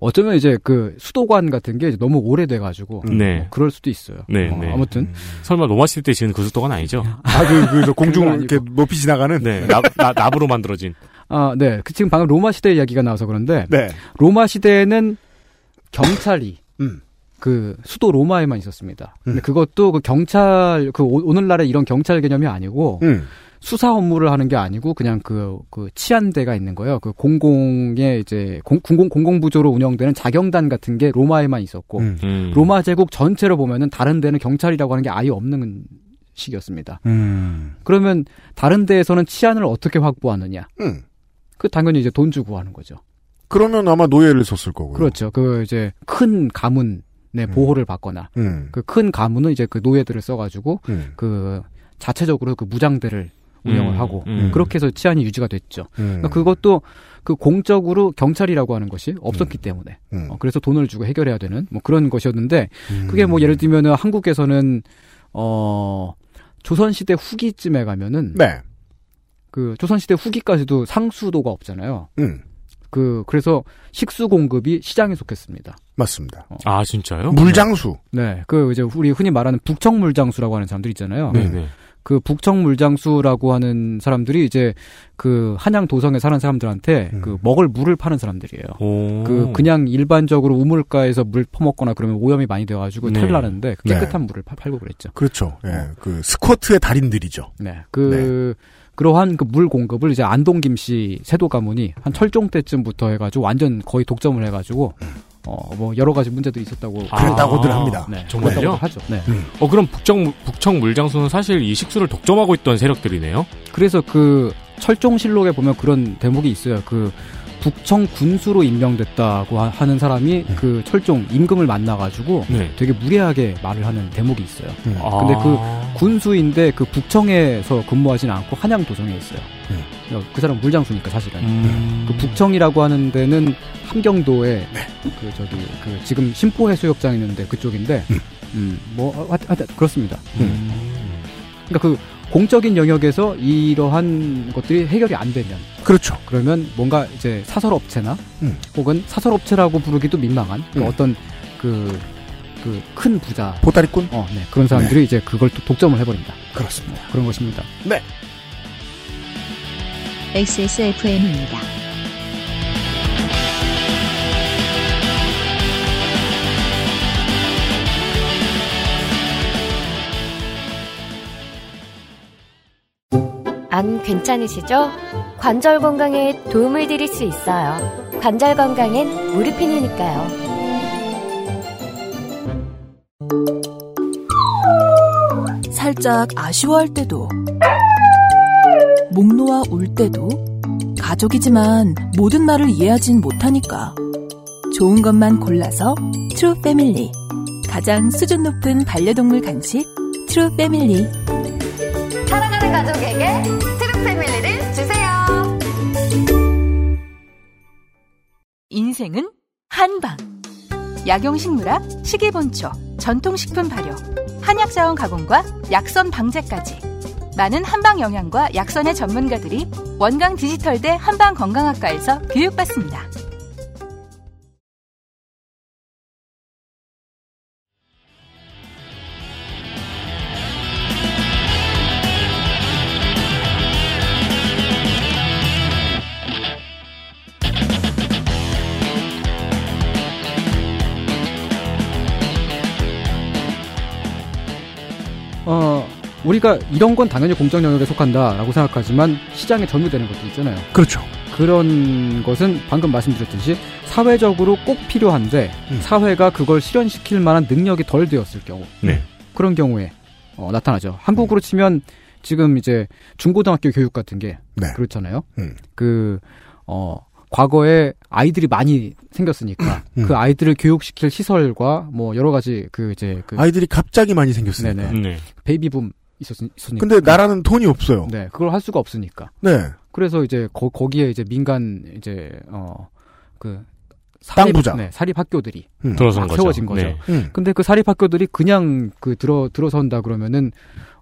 어쩌면 이제 그 수도관 같은 게 너무 오래돼 가지고 네. 뭐 그럴 수도 있어요. 네, 어, 네. 아무튼 설마 로마 시대 때 지은 그 수도관 아니죠? 아그 그, 저 공중 그건 이렇게 높이 지나가는. 네, 나, 나, 납으로 만들어진. 아, 네. 그 지금 방금 로마 시대 이야기가 나와서 그런데 네. 로마 시대에는 경찰이 음. 그 수도 로마에만 있었습니다. 근데 음. 그것도 그 경찰 그 오- 오늘날의 이런 경찰 개념이 아니고 음. 수사 업무를 하는 게 아니고 그냥 그, 그 치안대가 있는 거예요. 그 공공의 이제 공, 공공 공공 부조로 운영되는 자경단 같은 게 로마에만 있었고 음. 음. 로마 제국 전체로 보면은 다른 데는 경찰이라고 하는 게 아예 없는 시기였습니다. 음. 그러면 다른 데에서는 치안을 어떻게 확보하느냐? 음. 그 당연히 이제 돈 주고 하는 거죠. 그러면 아마 노예를 썼을 거고요. 그렇죠. 그 이제 큰 가문의 보호를 받거나 음. 그큰 가문은 이제 그 노예들을 써가지고 음. 그 자체적으로 그 무장대를 운영을 음, 하고 음. 그렇게 해서 치안이 유지가 됐죠. 음. 그러니까 그것도 그 공적으로 경찰이라고 하는 것이 없었기 때문에 음. 어, 그래서 돈을 주고 해결해야 되는 뭐 그런 것이었는데 음. 그게 뭐 예를 들면은 한국에서는 어 조선 시대 후기쯤에 가면은 네. 그 조선 시대 후기까지도 상수도가 없잖아요. 음. 그 그래서 식수 공급이 시장에 속했습니다. 맞습니다. 아, 진짜요? 물장수. 네, 그 이제 우리 흔히 말하는 북청 물장수라고 하는 사람들 있잖아요. 네, 네. 그 북청 물장수라고 하는 사람들이 이제 그 한양 도성에 사는 사람들한테 음. 그 먹을 물을 파는 사람들이에요. 오. 그 그냥 일반적으로 우물가에서 물 퍼먹거나 그러면 오염이 많이 돼가지고 네. 털 나는데 그 네. 깨끗한 물을 파- 팔고 그랬죠. 그렇죠. 예. 그 스쿼트의 달인들이죠. 네, 그 그러한 그 물 공급을 이제 안동 김씨 세도 가문이 한 철종 때쯤부터 해가지고 완전 거의 독점을 해가지고 어 뭐 여러 가지 문제들이 있었다고 아. 그랬다고들 합니다. 네, 정말요? 하죠. 네. 어, 그럼 북청, 북청 물장수는 사실 이 식수를 독점하고 있던 세력들이네요? 그래서 그 철종실록에 보면 그런 대목이 있어요. 그 북청 군수로 임명됐다고 하- 하는 사람이 음. 그 철종 임금을 만나가지고 네. 되게 무례하게 말을 하는 대목이 있어요. 음. 아. 근데 그 군수인데 그 북청에서 근무하진 않고 한양 도성에 있어요. 음. 그러니까 그 사람 물장수니까 사실은. 음. 그 북청이라고 하는 데는 함경도에 네. 그 저기 그 지금 심포해수욕장 있는데 그쪽인데 음. 음뭐 하여튼 그렇습니다. 음. 그러니까 그 공적인 영역에서 이러한 것들이 해결이 안 되면 그렇죠. 그러면 뭔가 이제 사설업체나 음. 혹은 사설업체라고 부르기도 민망한 그 음. 어떤 그 그 큰 부자 보따리꾼? 어, 네. 그런 사람들이 이제 그걸 또 독점을 해버린다. 그렇습니다. 그런 것입니다. XSFM입니다. 안 괜찮으시죠? 관절 건강에 도움을 드릴 수 있어요. 관절 건강엔 무르핀이니까요. 살짝 아쉬워할 때도, 목 놓아 울 때도, 가족이지만 모든 말을 이해하진 못하니까. 좋은 것만 골라서 True Family. 가장 수준 높은 반려동물 간식 True Family. 가족에게 True Family를 주세요. 인생은 한방. 약용식물학, 식이본초, 전통식품 발효, 한약자원 가공과 약선 방제까지. 많은 한방 영양과 약선의 전문가들이 원광 디지털대 한방 건강학과에서 교육받습니다. 우리가 이런 건 당연히 공적 영역에 속한다라고 생각하지만 시장에 점유되는 것도 있잖아요. 그렇죠. 그런 것은 방금 말씀드렸듯이 사회적으로 꼭 필요한데 음. 사회가 그걸 실현시킬 만한 능력이 덜 되었을 경우 네. 그런 경우에 어, 나타나죠. 한국으로 치면 지금 이제 중고등학교 교육 같은 게 네. 그렇잖아요. 음. 그 어, 과거에 아이들이 많이 생겼으니까 음. 그 아이들을 교육시킬 시설과 뭐 여러 가지 그 이제 그 아이들이 갑자기 많이 생겼으니까. 네네. 네. 베이비붐 있었, 있으니까. 근데 나라는 돈이 없어요. 네, 그걸 할 수가 없으니까. 네. 그래서 이제 거, 거기에 이제 민간 이제 어그 사립, 부자. 네, 사립 학교들이 음. 들어선 막 거죠. 세워진 거죠. 네. 음. 근데 그 사립 학교들이 그냥 그 들어 들어선다 그러면은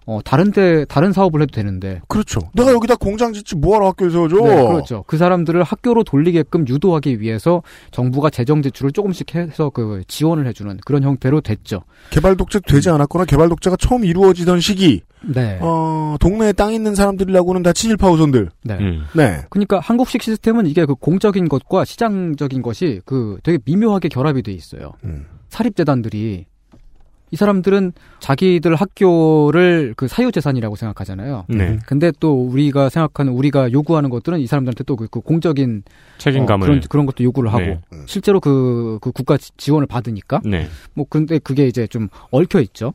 어 다른데 다른 사업을 해도 되는데 그렇죠. 내가 여기다 공장 짓지 뭐하러 학교를 세워줘? 네, 그렇죠. 그 사람들을 학교로 돌리게끔 유도하기 위해서 정부가 재정 지출을 조금씩 해서 그 지원을 해주는 그런 형태로 됐죠. 개발 독재 되지 않았거나 개발 독재가 처음 이루어지던 시기, 네. 어, 동네에 땅 있는 사람들이라고는 다 친일파 우선들. 네. 음. 네. 그러니까 한국식 시스템은 이게 그 공적인 것과 시장적인 것이 그 되게 미묘하게 결합이 돼 있어요. 음. 사립재단들이 이 사람들은 자기들 학교를 그 사유재산이라고 생각하잖아요. 네. 근데 또 우리가 생각하는 우리가 요구하는 것들은 이 사람들한테 또그 공적인 책임감을 어, 그런 그런 것도 요구를 하고 네. 실제로 그, 그 국가 지- 지원을 받으니까 네. 뭐 근데 그게 이제 좀 얽혀 있죠.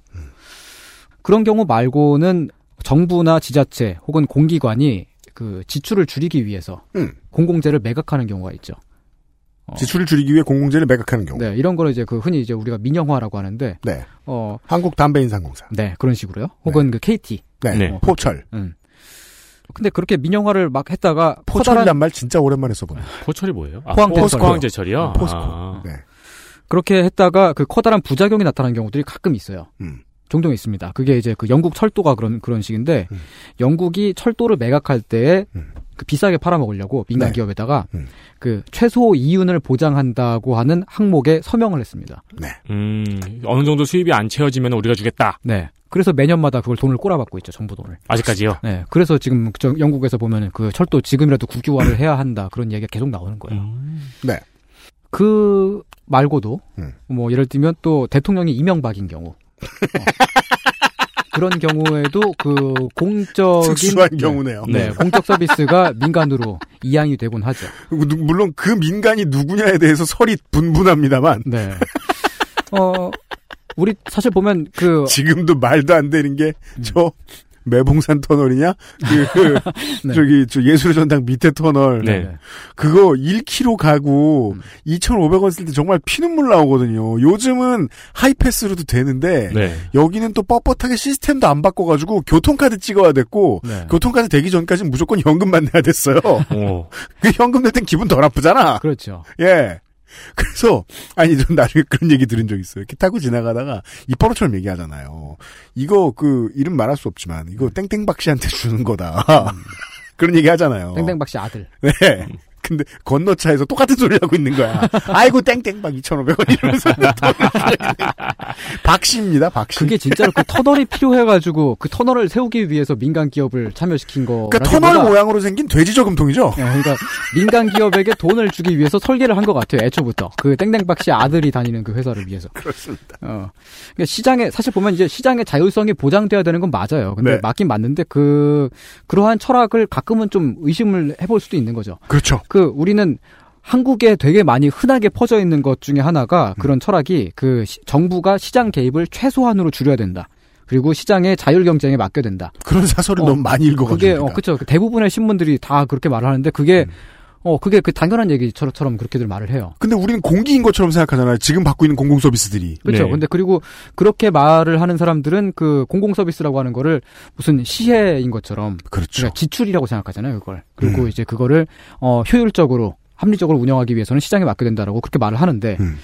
그런 경우 말고는 정부나 지자체 혹은 공기관이 그 지출을 줄이기 위해서 음. 공공재를 매각하는 경우가 있죠. 어. 지출을 줄이기 위해 공공재를 매각하는 경우. 네, 이런 거를 이제 그 흔히 이제 우리가 민영화라고 하는데 네. 어, 한국 담배인상공사. 네, 그런 식으로요. 혹은 그 KT. 네. 네. 포철. 음. 근데 그렇게 민영화를 막 했다가 포철이란 커다란 말 진짜 오랜만에 써보네. 포철이 뭐예요? 아, 포항 포- 포스코. 포항제철이요? 포스코. 아. 네. 그렇게 했다가 그 커다란 부작용이 나타나는 경우들이 가끔 있어요. 음. 종종 있습니다. 그게 이제 그 영국 철도가 그런 그런 식인데 음. 영국이 철도를 매각할 때에 음. 그 비싸게 팔아먹으려고 민간 네. 기업에다가 음. 그 최소 이윤을 보장한다고 하는 항목에 서명을 했습니다. 음, 어느 정도 수입이 안 채워지면 우리가 주겠다. 네. 그래서 매년마다 그걸 돈을 꼬라박고 있죠. 정부 돈을. 아직까지요? 네. 그래서 지금 저 영국에서 보면은 그 철도 지금이라도 국유화를 해야 한다 그런 얘기가 계속 나오는 거예요. 음. 네. 그 말고도 음. 뭐 예를 들면 또 대통령이 이명박인 경우 어. 그런 경우에도 그 공적인 특수한 네, 경우네요. 네, 공적 서비스가 민간으로 이양이 되곤 하죠. 누- 물론 그 민간이 누구냐에 대해서 설이 분분합니다만 네. 어 우리 사실 보면 그 지금도 말도 안 되는 게 음. 저 매봉산 터널이냐 그 네. 저기 저 예술의 전당 밑에 터널 네. 그거 1km 가고 음. 2,500원 쓸 때 정말 피눈물 나오거든요. 요즘은 하이패스로도 되는데 네. 여기는 또 뻣뻣하게 시스템도 안 바꿔가지고 교통카드 찍어야 됐고 네. 교통카드 되기 전까지는 무조건 현금만 내야 됐어요. 오. 그 현금 낼 땐 기분 덜 아프잖아. 그렇죠. 예. 그래서 아니 전 나중에 그런 얘기 들은 적 있어요. 이렇게 타고 지나가다가 이뻐로처럼 얘기하잖아요. 이거 그 이름 말할 수 없지만 이거 땡땡박 씨한테 주는 거다. 그런 얘기 하잖아요. 땡땡박 씨 아들. 네. 근데 건너차에서 똑같은 소리를 하고 있는 거야. 아이고 땡땡박 2,500원 이러면서 박씨입니다. 박씨. 그게 진짜로 그 터널이 필요해가지고 그 터널을 세우기 위해서 민간 기업을 참여시킨 거. 그러니까 터널 모양으로 생긴 돼지 저금통이죠. 네, 그러니까 민간 기업에게 돈을 주기 위해서 설계를 한 것 같아요. 애초부터 그 땡땡박 씨 아들이 다니는 그 회사를 위해서. 그렇습니다. 어. 그러니까 시장에 사실 보면 이제 시장의 자율성이 보장돼야 되는 건 맞아요. 근데 네. 맞긴 맞는데 그 그러한 철학을 가끔은 좀 의심을 해볼 수도 있는 거죠. 그렇죠. 그 우리는 한국에 되게 많이 흔하게 퍼져 있는 것 중에 하나가 음. 그런 철학이 그 시- 정부가 시장 개입을 최소한으로 줄여야 된다. 그리고 시장의 자율 경쟁에 맡겨야 된다. 그런 사설을 어, 너무 많이 읽어가지고. 그게 어 그렇죠. 대부분의 신문들이 다 그렇게 말을 하는데 그게 음. 어 그게 그 당연한 얘기처럼 그렇게들 말을 해요. 근데 우리는 공기인 것처럼 생각하잖아요. 지금 받고 있는 공공 서비스들이. 그렇죠. 네. 근데 그리고 그렇게 말을 하는 사람들은 그 공공 서비스라고 하는 거를 무슨 시혜인 것처럼 그렇죠. 그러니까 지출이라고 생각하잖아요, 그걸. 그리고 음. 이제 그거를 어 효율적으로 합리적으로 운영하기 위해서는 시장에 맡겨야 된다라고 그렇게 말을 하는데 음.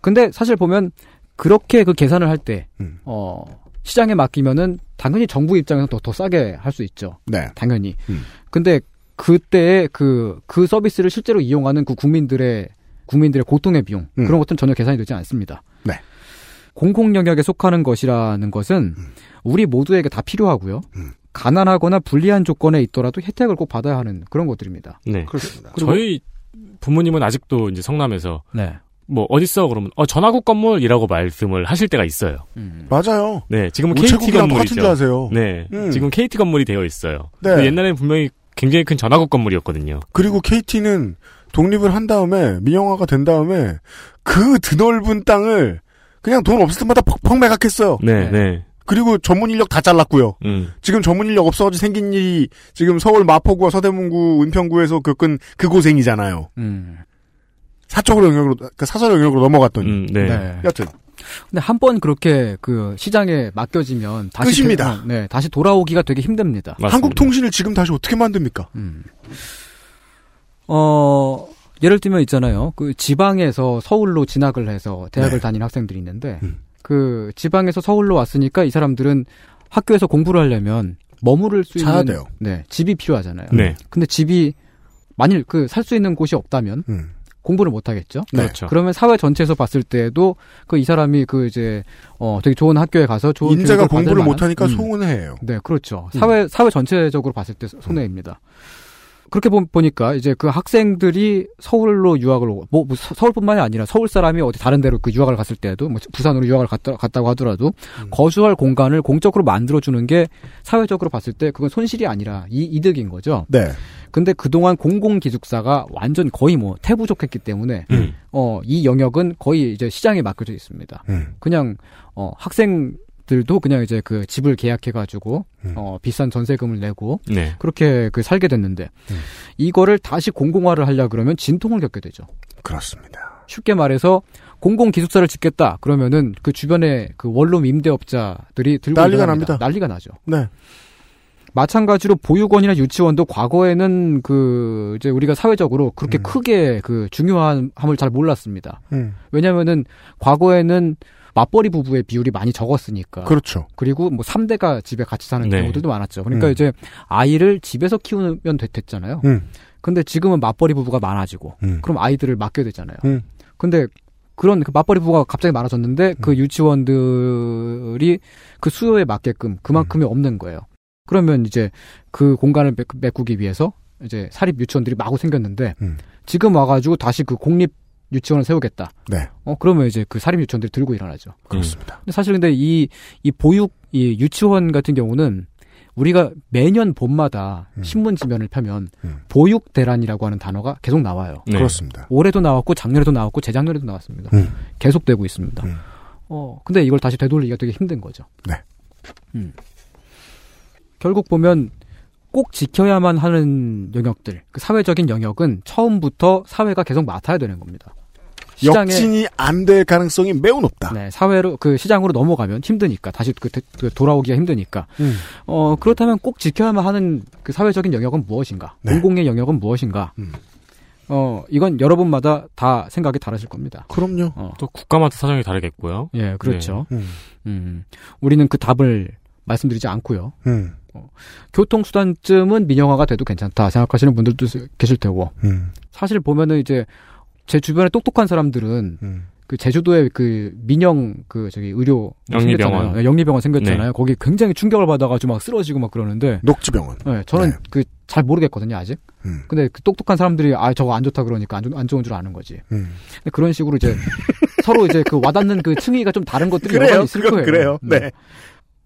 근데 사실 보면 그렇게 그 계산을 할때 음. 어 시장에 맡기면은 당연히 정부 입장에서 더, 더 싸게 할 수 있죠. 네. 당연히. 음. 근데 그때 그, 그 서비스를 실제로 이용하는 그 국민들의, 국민들의 고통의 비용, 음. 그런 것들은 전혀 계산이 되지 않습니다. 네. 공공 영역에 속하는 것이라는 것은 우리 모두에게 다 필요하고요. 음. 가난하거나 불리한 조건에 있더라도 혜택을 꼭 받아야 하는 그런 것들입니다. 네. 그렇습니다. 저희 부모님은 아직도 이제 성남에서 네. 뭐 어딨어 그러면 어 전화국 건물이라고 말씀을 하실 때가 있어요. 음. 맞아요. 네, 지금은 KT 건물이죠. 아세요. 네, 음. 지금 KT 건물이 되어 있어요. 네. 그 옛날에는 분명히 굉장히 큰 전화국 건물이었거든요. 그리고 KT는 독립을 한 다음에 민영화가 된 다음에 그 드넓은 땅을 그냥 돈 없을 때마다 퍽퍽 매각했어요. 네, 네. 네. 그리고 전문 인력 다 잘랐고요. 음. 지금 전문 인력 없어가지고 생긴 일이 지금 서울 마포구와 서대문구, 은평구에서 겪은 그 고생이잖아요. 음. 사적으로 영역으로, 그 사설 영역으로 넘어갔더니. 음, 네. 네. 여튼. 근데 한 번 그렇게 그 시장에 맡겨지면 다시 끝입니다. 되- 네, 다시 돌아오기가 되게 힘듭니다. 맞습니다. 한국 통신을 지금 다시 어떻게 만듭니까? 음. 어, 예를 들면 있잖아요. 그 지방에서 서울로 진학을 해서 대학을 네. 다니는 학생들이 있는데 음. 그 지방에서 서울로 왔으니까 이 사람들은 학교에서 공부를 하려면 머무를 수 자야 있는 돼요. 네, 집이 필요하잖아요. 네. 근데 집이 만일 그 살 수 있는 곳이 없다면 음. 공부를 못 하겠죠. 네. 그렇죠. 그러면 사회 전체에서 봤을 때도 그 이 사람이 그 이제 어 되게 좋은 학교에 가서 좋은 인재가 공부를 만한- 못하니까 음. 소원해요. 네, 그렇죠. 음. 사회 사회 전체적으로 봤을 때 손해입니다. 그렇게 보, 보니까 이제 그 학생들이 서울로 유학을 오고 뭐, 뭐 서- 서울뿐만이 아니라 서울 사람이 어디 다른 데로 그 유학을 갔을 때도 뭐 부산으로 유학을 갔다, 갔다고 하더라도 음. 거주할 공간을 공적으로 만들어 주는 게 사회적으로 봤을 때 그건 손실이 아니라 이 이득인 거죠. 네. 근데 그동안 공공 기숙사가 완전 거의 뭐 태부족했기 때문에 음. 어이 영역은 거의 이제 시장에 맡겨져 있습니다. 음. 그냥 어 학생 들도 그냥 이제 그 집을 계약해 가지고 음. 어 비싼 전세금을 내고 네. 그렇게 그 살게 됐는데 음. 이거를 다시 공공화를 하려 그러면 진통을 겪게 되죠. 그렇습니다. 쉽게 말해서 공공 기숙사를 짓겠다 그러면은 그 주변에 그 원룸 임대업자들이 들고 난리가. 납니다. 난리가 나죠. 네. 마찬가지로 보육원이나 유치원도 과거에는 그 이제 우리가 사회적으로 그렇게 음. 크게 그 중요함을 잘 몰랐습니다. 음. 왜냐면은 과거에는 맞벌이 부부의 비율이 많이 적었으니까. 그렇죠. 그리고 뭐 3대가 집에 같이 사는 네. 경우들도 많았죠. 그러니까 음. 이제 아이를 집에서 키우면 됐, 됐잖아요. 음. 근데 지금은 맞벌이 부부가 많아지고 음. 그럼 아이들을 맡겨야 되잖아요. 음. 근데 그런 그 맞벌이 부부가 갑자기 많아졌는데 그 유치원들이 그 수요에 맞게끔 그만큼이 없는 거예요. 그러면 이제 그 공간을 메- 메꾸기 위해서 이제 사립 유치원들이 마구 생겼는데 음. 지금 와가지고 다시 그 공립 유치원을 세우겠다. 네. 어 그러면 이제 그 사립 유치원들이 들고 일어나죠. 그렇습니다. 근데 사실 근데 이, 이 보육, 이 유치원 같은 경우는 우리가 매년 봄마다 음. 신문 지면을 펴면 음. 보육 대란이라고 하는 단어가 계속 나와요. 네. 그렇습니다. 올해도 나왔고 작년에도 나왔고 재작년에도 나왔습니다. 음. 계속되고 있습니다. 음. 어, 근데 이걸 다시 되돌리기가 되게 힘든 거죠. 네. 음. 결국 보면 꼭 지켜야만 하는 영역들, 그 사회적인 영역은 처음부터 사회가 계속 맡아야 되는 겁니다. 시장에 역진이 안 될 가능성이 매우 높다. 네, 사회로 그 시장으로 넘어가면 힘드니까 다시 그, 되- 그 돌아오기가 힘드니까 음. 어 그렇다면 꼭 지켜야만 하는 그 사회적인 영역은 무엇인가? 네. 공공의 영역은 무엇인가? 음. 어 이건 여러분마다 다 생각이 다르실 겁니다. 그럼요. 어, 또 국가마다 사정이 다르겠고요. 예, 그렇죠. 음. 음, 우리는 그 답을 말씀드리지 않고요. 음. 교통수단쯤은 민영화가 돼도 괜찮다 생각하시는 분들도 계실 테고 음. 사실 보면은 이제 제 주변에 똑똑한 사람들은 음. 그 제주도에 그 민영 그 저기 의료 영리병원. 생겼잖아요. 네, 영리병원 생겼잖아요. 네. 거기 굉장히 충격을 받아가지고 막 쓰러지고 막 그러는데 녹지병원. 네, 저는 네. 그잘 모르겠거든요 아직. 음. 근데 그 똑똑한 사람들이 아 저거 안 좋다 그러니까 안, 좋, 안 좋은 줄 아는 거지. 음. 근데 그런 식으로 이제 서로 이제 그 와닿는 그 층위가 좀 다른 것들이 여러 그래요. 가지 있을 거예요. 그래요. 네.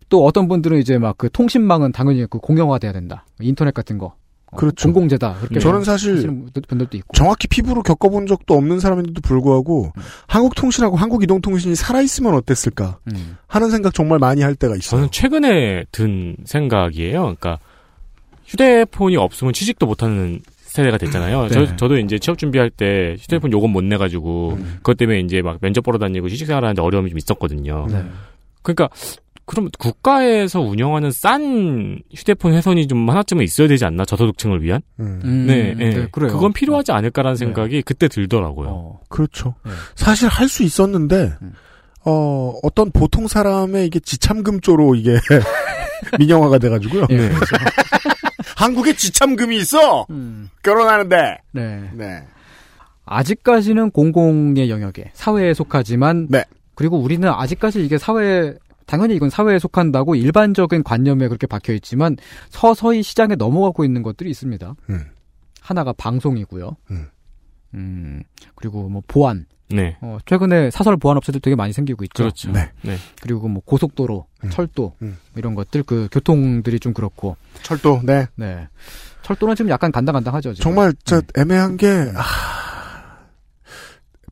또 어떤 분들은 이제 막 그 통신망은 당연히 그 공영화돼야 된다. 인터넷 같은 거. 어, 그렇죠. 공공재다. 그렇게 저는 사실 분들도 있고. 정확히 피부로 겪어본 적도 없는 사람인데도 불구하고 음. 한국통신하고 한국이동통신이 살아있으면 어땠을까 음. 하는 생각 정말 많이 할 때가 있어요. 저는 최근에 든 생각이에요. 그러니까 휴대폰이 없으면 취직도 못하는 세대가 됐잖아요. 네. 저, 저도 이제 취업 준비할 때 휴대폰 요금 못 내가지고 음. 그것 때문에 이제 막 면접 보러 다니고 취직생활하는데 어려움이 좀 있었거든요. 네. 그러니까 그럼 국가에서 운영하는 싼 휴대폰 회선이 좀 하나쯤은 있어야 되지 않나 저소득층을 위한? 음. 음, 네, 네. 네, 그래요. 그건 필요하지 않을까라는 네. 생각이 그때 들더라고요. 어. 그렇죠. 네. 사실 할 수 있었는데 음. 어 어떤 보통 사람의 이게 지참금조로 이게 민영화가 돼가지고요. 예, 그렇죠. 한국에 지참금이 있어 음, 결혼하는데. 네. 네. 아직까지는 공공의 영역에 사회에 속하지만 네. 그리고 우리는 아직까지 이게 사회 당연히 이건 사회에 속한다고 일반적인 관념에 그렇게 박혀 있지만 서서히 시장에 넘어가고 있는 것들이 있습니다. 음. 하나가 방송이고요. 음. 음, 그리고 뭐 보안. 네. 어, 최근에 사설 보안 업체들 되게 많이 생기고 있죠. 그렇죠. 네. 네. 그리고 뭐 고속도로, 음. 철도 음. 이런 것들 그 교통들이 좀 그렇고. 철도. 네. 네. 철도는 지금 약간 간당간당하죠. 지금. 정말 저 음. 애매한 게 아,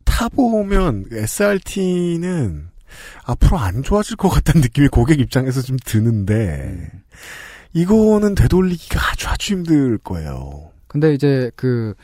타보면 SRT는 앞으로 안 좋아질 것 같다는 느낌이 고객 입장에서 좀 드는데 음. 이거는 되돌리기가 아주 아주 힘들 거예요. 근데 이제 그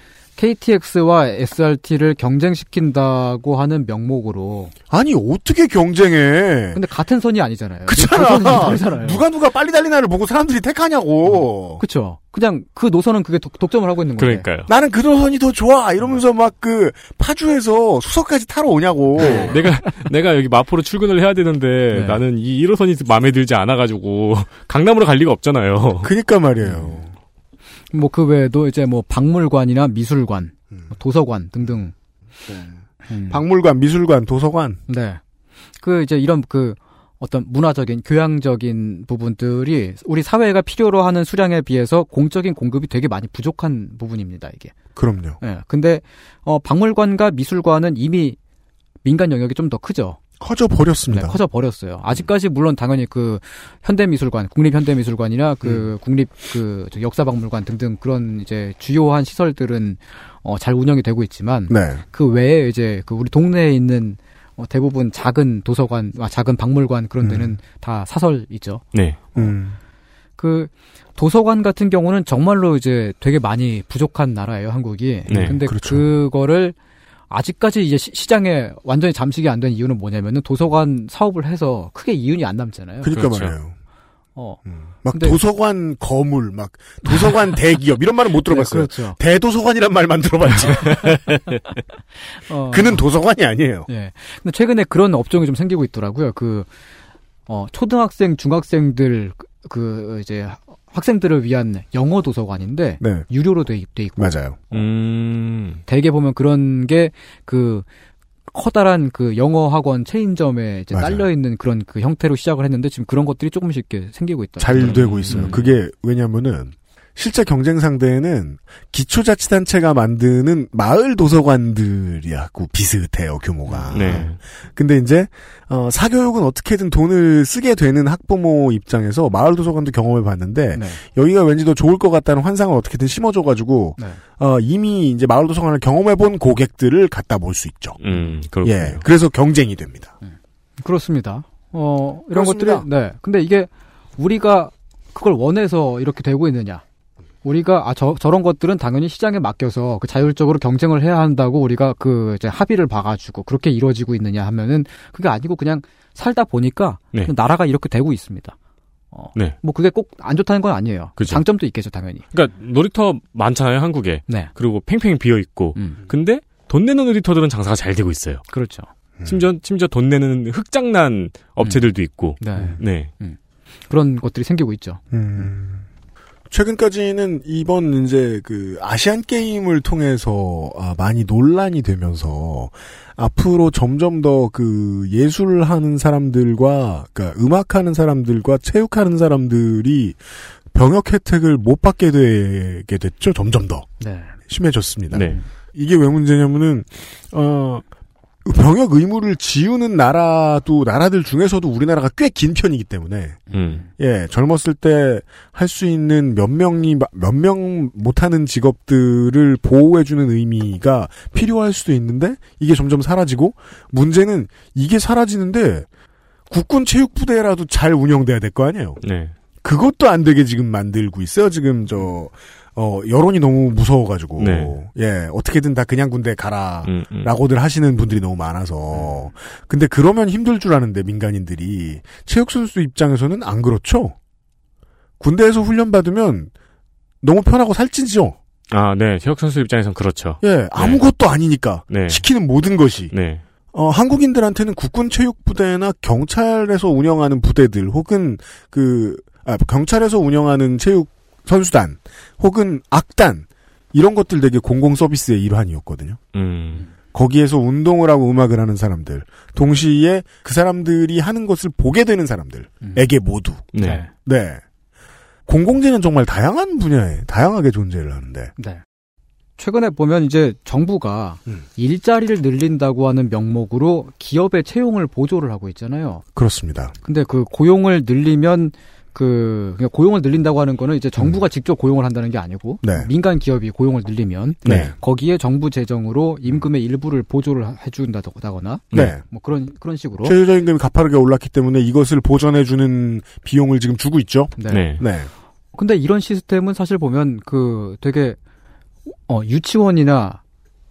KTX와 SRT를 경쟁시킨다고 하는 명목으로 아니 어떻게 경쟁해? 근데 같은 선이 아니잖아요. 그렇잖아. 노선이 다르잖아요. 누가 누가 빨리 달리나를 보고 사람들이 택하냐고. 그렇죠. 그냥 그 노선은 그게 독, 독점을 하고 있는 건데. 그러니까요. 나는 그 노선이 더 좋아 이러면서 막 그 파주에서 수서까지 타러 오냐고. 내가 내가 여기 마포로 출근을 해야 되는데 네. 나는 이 1호선이 마음에 들지 않아가지고 강남으로 갈 리가 없잖아요. 그니까 말이에요. 뭐 그 외에도 이제 뭐 박물관이나 미술관, 뭐 도서관 등등. 음. 박물관, 미술관, 도서관. 네. 그 이제 이런 그 어떤 문화적인 교양적인 부분들이 우리 사회가 필요로 하는 수량에 비해서 공적인 공급이 되게 많이 부족한 부분입니다, 이게. 그럼요. 예. 근데 어 박물관과 미술관은 이미 민간 영역이 좀 더 크죠. 커져 버렸습니다. 네, 커져 버렸어요. 아직까지 물론 당연히 그 현대미술관, 국립현대미술관이나 그 국립 그저 역사박물관 등등 그런 이제 주요한 시설들은 어 잘 운영이 되고 있지만 네. 그 외에 이제 그 우리 동네에 있는 어, 대부분 작은 도서관, 아, 작은 박물관 그런 데는 다 사설이죠. 네. 음. 그 도서관 같은 경우는 정말로 이제 되게 많이 부족한 나라예요, 한국이. 네, 근데 그렇죠. 그거를 아직까지 이제 시, 장에 완전히 잠식이 안 된 이유는 뭐냐면은 도서관 사업을 해서 크게 이윤이 안 남잖아요. 그러니까 그렇죠. 말이에요. 어. 막 근데- 도서관 거물, 막 도서관 대기업 이런 말은 못 들어봤어요. 네, 그렇죠. 대도서관이란 말만 들어봤지. 어, 그는 도서관이 아니에요. 예. 근데 최근에 그런 업종이 좀 생기고 있더라고요. 그, 어, 초등학생, 중학생들, 그- 그, 이제, 학생들을 위한 영어 도서관인데, 네, 유료로 돼, 있- 돼 있고. 맞아요. 음. 대개 보면 그런 게, 그, 커다란 그 영어 학원 체인점에 이제. 딸려 있는 그런 그 형태로 시작을 했는데 지금 그런 것들이 조금씩 이렇게 생기고 있다. 잘 되고 있어요. 음. 그게 왜냐면은 실제 경쟁 상대는 기초자치단체가 만드는 마을 도서관들이하고 비슷해요 규모가. 네. 근데 이제 어, 사교육은 어떻게든 돈을 쓰게 되는 학부모 입장에서 마을 도서관도 경험해 봤는데 네. 여기가 왠지 더 좋을 것 같다는 환상을 어떻게든 심어줘가지고 네. 어, 이미 이제 마을 도서관을 경험해 본 고객들을 갖다 볼 수 있죠. 음, 그렇군요. 예, 그래서 경쟁이 됩니다. 그렇습니다. 어, 이런 그렇습니다. 것들이, 네. 근데 이게 우리가 그걸 원해서 이렇게 되고 있느냐. 우리가, 아, 저, 저런 것들은 당연히 시장에 맡겨서 그 자율적으로 경쟁을 해야 한다고 우리가 그 이제 합의를 봐가지고 그렇게 이루어지고 있느냐 하면은 그게 아니고 그냥 살다 보니까 네. 그냥 나라가 이렇게 되고 있습니다. 어, 네. 뭐 그게 꼭 안 좋다는 건 아니에요. 그죠. 장점도 있겠죠, 당연히. 그러니까 놀이터 많잖아요, 한국에. 네. 그리고 팽팽히 비어 있고. 음, 근데 돈 내는 놀이터들은 장사가 잘 되고 있어요. 그렇죠. 심지어 심지어 돈 내는 흑장난 업체들도 있고. 네. 네. 그런 것들이 생기고 있죠. 음. 최근까지는 이번 이제 그 아시안 게임을 통해서 아, 많이 논란이 되면서 앞으로 점점 더 그 예술 하는 사람들과 그러니까 음악 하는 사람들과 체육 하는 사람들이 병역 혜택을 못 받게 되게 됐죠. 점점 더 네. 심해졌습니다. 네. 이게 왜 문제냐면은 어 병역 의무를 지우는 나라도 나라들 중에서도 우리나라가 꽤 긴 편이기 때문에 음. 예, 젊었을 때 할 수 있는 몇 명이 몇 명 못하는 직업들을 보호해주는 의미가 필요할 수도 있는데 이게 점점 사라지고 문제는 이게 사라지는데 국군 체육부대라도 잘 운영돼야 될 거 아니에요. 네. 그것도 안 되게 지금 만들고 있어요. 지금 저 어, 여론이 너무 무서워가지고 네. 예 어떻게든 다 그냥 군대 가라. 음, 음. 라고들 하시는 분들이 너무 많아서. 근데 그러면 힘들 줄 아는데, 민간인들이. 체육선수 입장에서는 안 그렇죠? 군대에서 훈련받으면 너무 편하고 살찌죠? 아, 네. 체육 선수 입장에선 그렇죠. 예, 아무것도 아니니까. 네. 시키는 모든 것이. 네. 어, 한국인들한테는 국군 체육부대나 경찰에서 운영하는 부대들, 혹은 그, 아, 경찰에서 운영하는 체육 선수단, 혹은 악단, 이런 것들 되게 공공 서비스의 일환이었거든요. 음. 거기에서 운동을 하고 음악을 하는 사람들, 동시에 그 사람들이 하는 것을 보게 되는 사람들에게 모두. 네. 네. 공공재는 정말 다양한 분야에 다양하게 존재를 하는데. 네. 최근에 보면 이제 정부가 음. 일자리를 늘린다고 하는 명목으로 기업의 채용을 보조를 하고 있잖아요. 그렇습니다. 근데 그 고용을 늘리면 그 그냥 고용을 늘린다고 하는 거는 이제 정부가 직접 고용을 한다는 게 아니고 네. 민간 기업이 고용을 늘리면 네. 거기에 정부 재정으로 임금의 일부를 보조를 해준다거나 네. 뭐 그런 그런 식으로 최저임금이 가파르게 올랐기 때문에 이것을 보전해주는 비용을 지금 주고 있죠. 네. 네. 네. 근데 이런 시스템은 사실 보면 그 되게 어, 유치원이나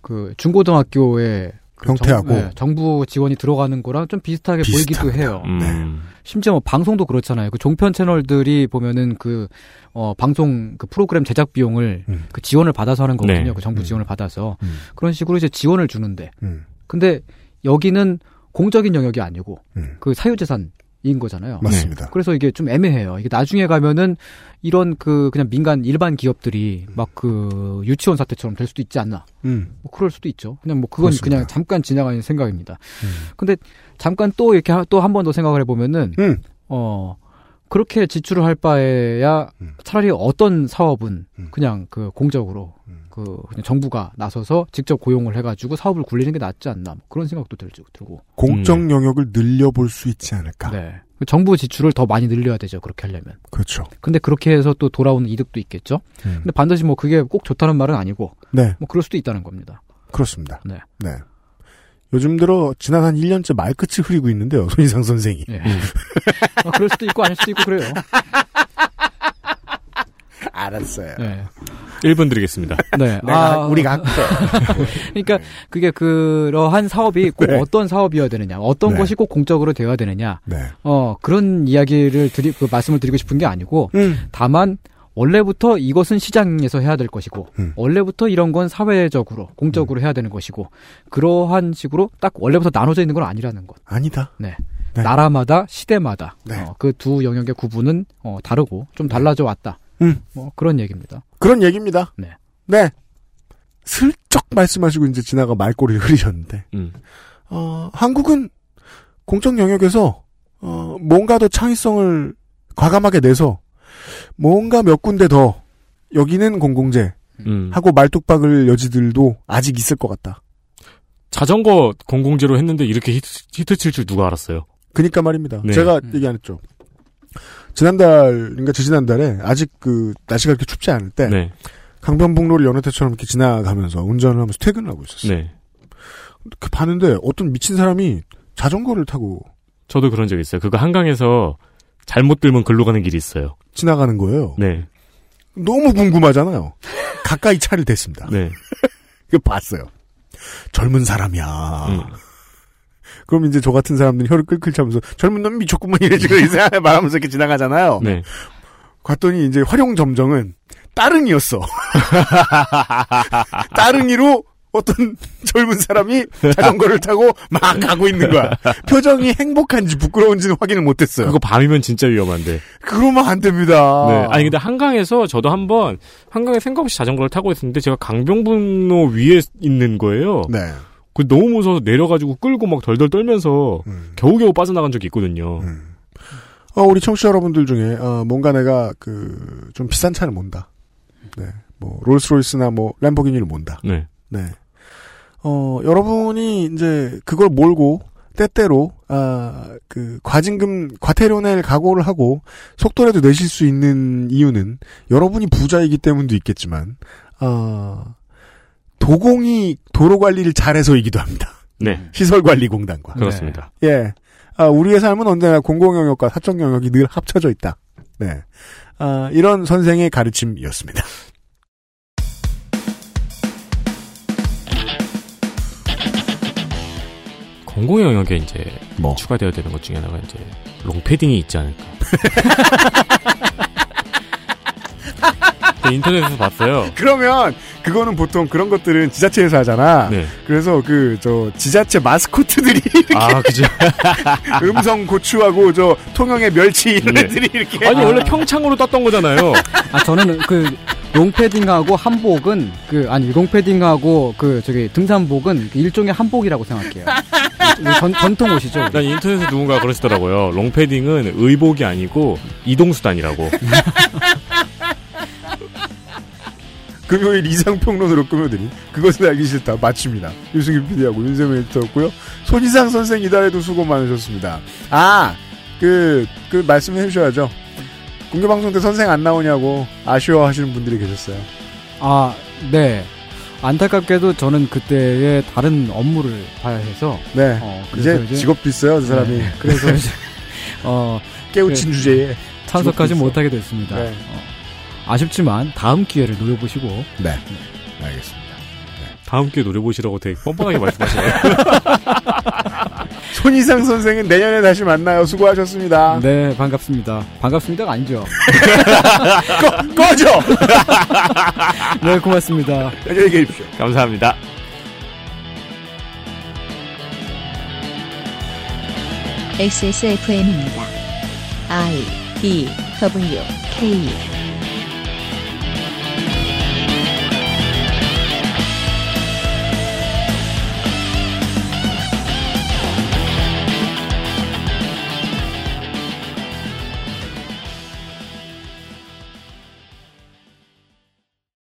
그 중고등학교에 그 형태하고. 정, 네, 정부 지원이 들어가는 거랑 좀 비슷하게 보이기도 비슷합니다. 해요. 음. 네. 심지어 뭐 방송도 그렇잖아요. 그 종편 채널들이 보면은 그, 어, 방송 그 프로그램 제작 비용을 음. 그 지원을 받아서 하는 거거든요. 네. 그 정부 음. 지원을 받아서. 음. 그런 식으로 이제 지원을 주는데. 음. 근데 여기는 공적인 영역이 아니고 음. 그 사유재산 인 거잖아요. 맞습니다. 그래서 이게 좀 애매해요. 이게 나중에 가면은 이런 그 그냥 민간 일반 기업들이 막 그 유치원 사태처럼 될 수도 있지 않나. 음. 뭐 그럴 수도 있죠. 그냥 뭐 그건 그렇습니다. 그냥 잠깐 지나가는 생각입니다. 음. 근데 잠깐 또 이렇게 또 한 번 더 생각을 해보면은 음. 어 그렇게 지출을 할 바에야 음. 차라리 어떤 사업은 음. 그냥 그 공적으로 음. 그 그냥 정부가 나서서 직접 고용을 해가지고 사업을 굴리는 게 낫지 않나 뭐 그런 생각도 들고 들고. 공적 영역을 늘려볼 수 있지 않을까. 네. 그 정부 지출을 더 많이 늘려야 되죠. 그렇게 하려면. 그렇죠. 근데 그렇게 해서 또 돌아오는 이득도 있겠죠. 음. 근데 반드시 뭐 그게 꼭 좋다는 말은 아니고 네, 뭐 그럴 수도 있다는 겁니다. 그렇습니다. 네. 네. 요즘 들어 지난 한 1년째 말끝을 흐리고 있는데요. 손희상 선생이. 예. 어, 그럴 수도 있고 아닐 수도 있고 그래요. 알았어요. 네. 1분 드리겠습니다. 네. 내가 아, 우리가 할게. 그러니까 그게 그러한 사업이 꼭 네. 어떤 사업이어야 되느냐, 어떤 네. 것이 꼭 공적으로 되어야 되느냐, 네. 어 그런 이야기를 드리 그 말씀을 드리고 싶은 게 아니고 음. 다만 원래부터 이것은 시장에서 해야 될 것이고 음. 원래부터 이런 건 사회적으로 공적으로 해야 되는 것이고 그러한 식으로 딱 원래부터 나눠져 있는 건 아니라는 것. 아니다. 네. 네. 나라마다 시대마다 네. 그두 영역의 구분은 어, 다르고 좀 달라져 왔다. 음. 뭐 그런 얘기입니다. 그런 얘기입니다. 네. 네. 슬쩍 말씀하시고 이제 지나가 말꼬리를 흐리셨는데, 음. 어, 한국은 공적 영역에서, 어, 뭔가 더 창의성을 과감하게 내서, 뭔가 몇 군데 더, 여기는 공공재, 음. 하고 말뚝박을 여지들도 아직 있을 것 같다. 자전거 공공재로 했는데 이렇게 히트, 히트 칠 줄 누가 알았어요? 그니까 말입니다. 네. 제가 음. 얘기 안 했죠. 지난달, 그러니까 지지난달에 아직 그 날씨가 그렇게 춥지 않을 때 네. 강변북로를 여느 때처럼 이렇게 지나가면서 운전을 하면서 퇴근을 하고 있었어요. 네. 그 봤는데 어떤 미친 사람이 자전거를 타고 저도 그런 적 있어요. 그거 한강에서 잘못 들면 글로 가는 길이 있어요. 지나가는 거예요. 네. 너무 궁금하잖아요. 가까이 차를 댔습니다. 네. 그 봤어요. 젊은 사람이야. 음. 그럼 이제 저 같은 사람들이 혀를 끌끌 차면서 젊은 놈 미쳤구만 이래지고 이상하게 말하면서 이렇게 지나가잖아요. 네. 갔더니 이제 활용 점정은 따릉이었어. 따릉이로 어떤 젊은 사람이 자전거를 타고 막 가고 있는 거야. 표정이 행복한지 부끄러운지는 확인을 못했어요. 그거 밤이면 진짜 위험한데. 그러면 안 됩니다. 네. 아니 근데 한강에서 저도 한번 한강에 생각 없이 자전거를 타고 있었는데 제가 강병분로 위에 있는 거예요. 네. 그 너무 무서워서 내려가지고 끌고 막 덜덜 떨면서 음. 겨우겨우 빠져나간 적이 있거든요. 음. 어, 우리 청취자 여러분들 중에 어, 뭔가 내가 그 좀 비싼 차를 몬다. 네. 뭐 롤스로이스나 뭐 램보기니를 몬다. 네. 네. 어, 여러분이 이제 그걸 몰고 때때로 아, 그 과징금 과태료 낼 각오를 하고 속도라도 내실 수 있는 이유는 여러분이 부자이기 때문도 있겠지만 어, 도공이 도로 관리를 잘해서이기도 합니다. 네. 시설관리공단과. 그렇습니다. 예. 아, 우리의 삶은 언제나 공공영역과 사적 영역이 늘 합쳐져 있다. 네. 아, 이런 선생의 가르침이었습니다. 공공 영역에 이제 뭐. 추가되어야 되는 것 중에 하나가 이제 롱패딩이 있지 않을까. 네, 인터넷에서 봤어요. 그러면 그거는 보통 그런 것들은 지자체에서 하잖아. 네. 그래서 그 저 지자체 마스코트들이 이렇게 아, 그죠. 음성 고추하고 저 통영의 멸치 이런 네. 애들이 이렇게 아니, 원래 평창으로 떴던 거잖아요. 아 저는 그 롱패딩하고 한복은 그 아니 롱패딩하고 그 저기 등산복은 그 일종의 한복이라고 생각해요. 전, 전통 옷이죠. 난 인터넷에 누군가 그러시더라고요. 롱패딩은 의복이 아니고 이동수단이라고. 금요일 이상평론으로 꾸며드린 그것은 알기 싫다 마칩니다. 유승규 PD하고 윤세민 에디터였고요. 손희상 선생 이달에도 수고 많으셨습니다. 아, 그, 그 말씀해 주셔야죠. 공개방송 때 선생 안 나오냐고 아쉬워하시는 분들이 계셨어요. 아 네. 안타깝게도 저는 그때의 다른 업무를 봐야 해서 네. 어, 그래서 이제 직업도 있어요, 그 사람이. 네, 그래서 이제 어 깨우친 그- 주제에. 참석하지. 못하게 됐습니다. 네. 어, 아쉽지만 다음 기회를 노려보시고 네. 알겠습니다. 다음 기회 노려보시라고 되게 뻔뻔하게 말씀하시네요. 손이상 선생은 내년에 다시 만나요. 수고하셨습니다. 네, 반갑습니다. 반갑습니다가 아니죠. 꺼, 꺼져! 네, 고맙습니다. 안녕히 계십시오. 감사합니다. XSFM입니다. I D W K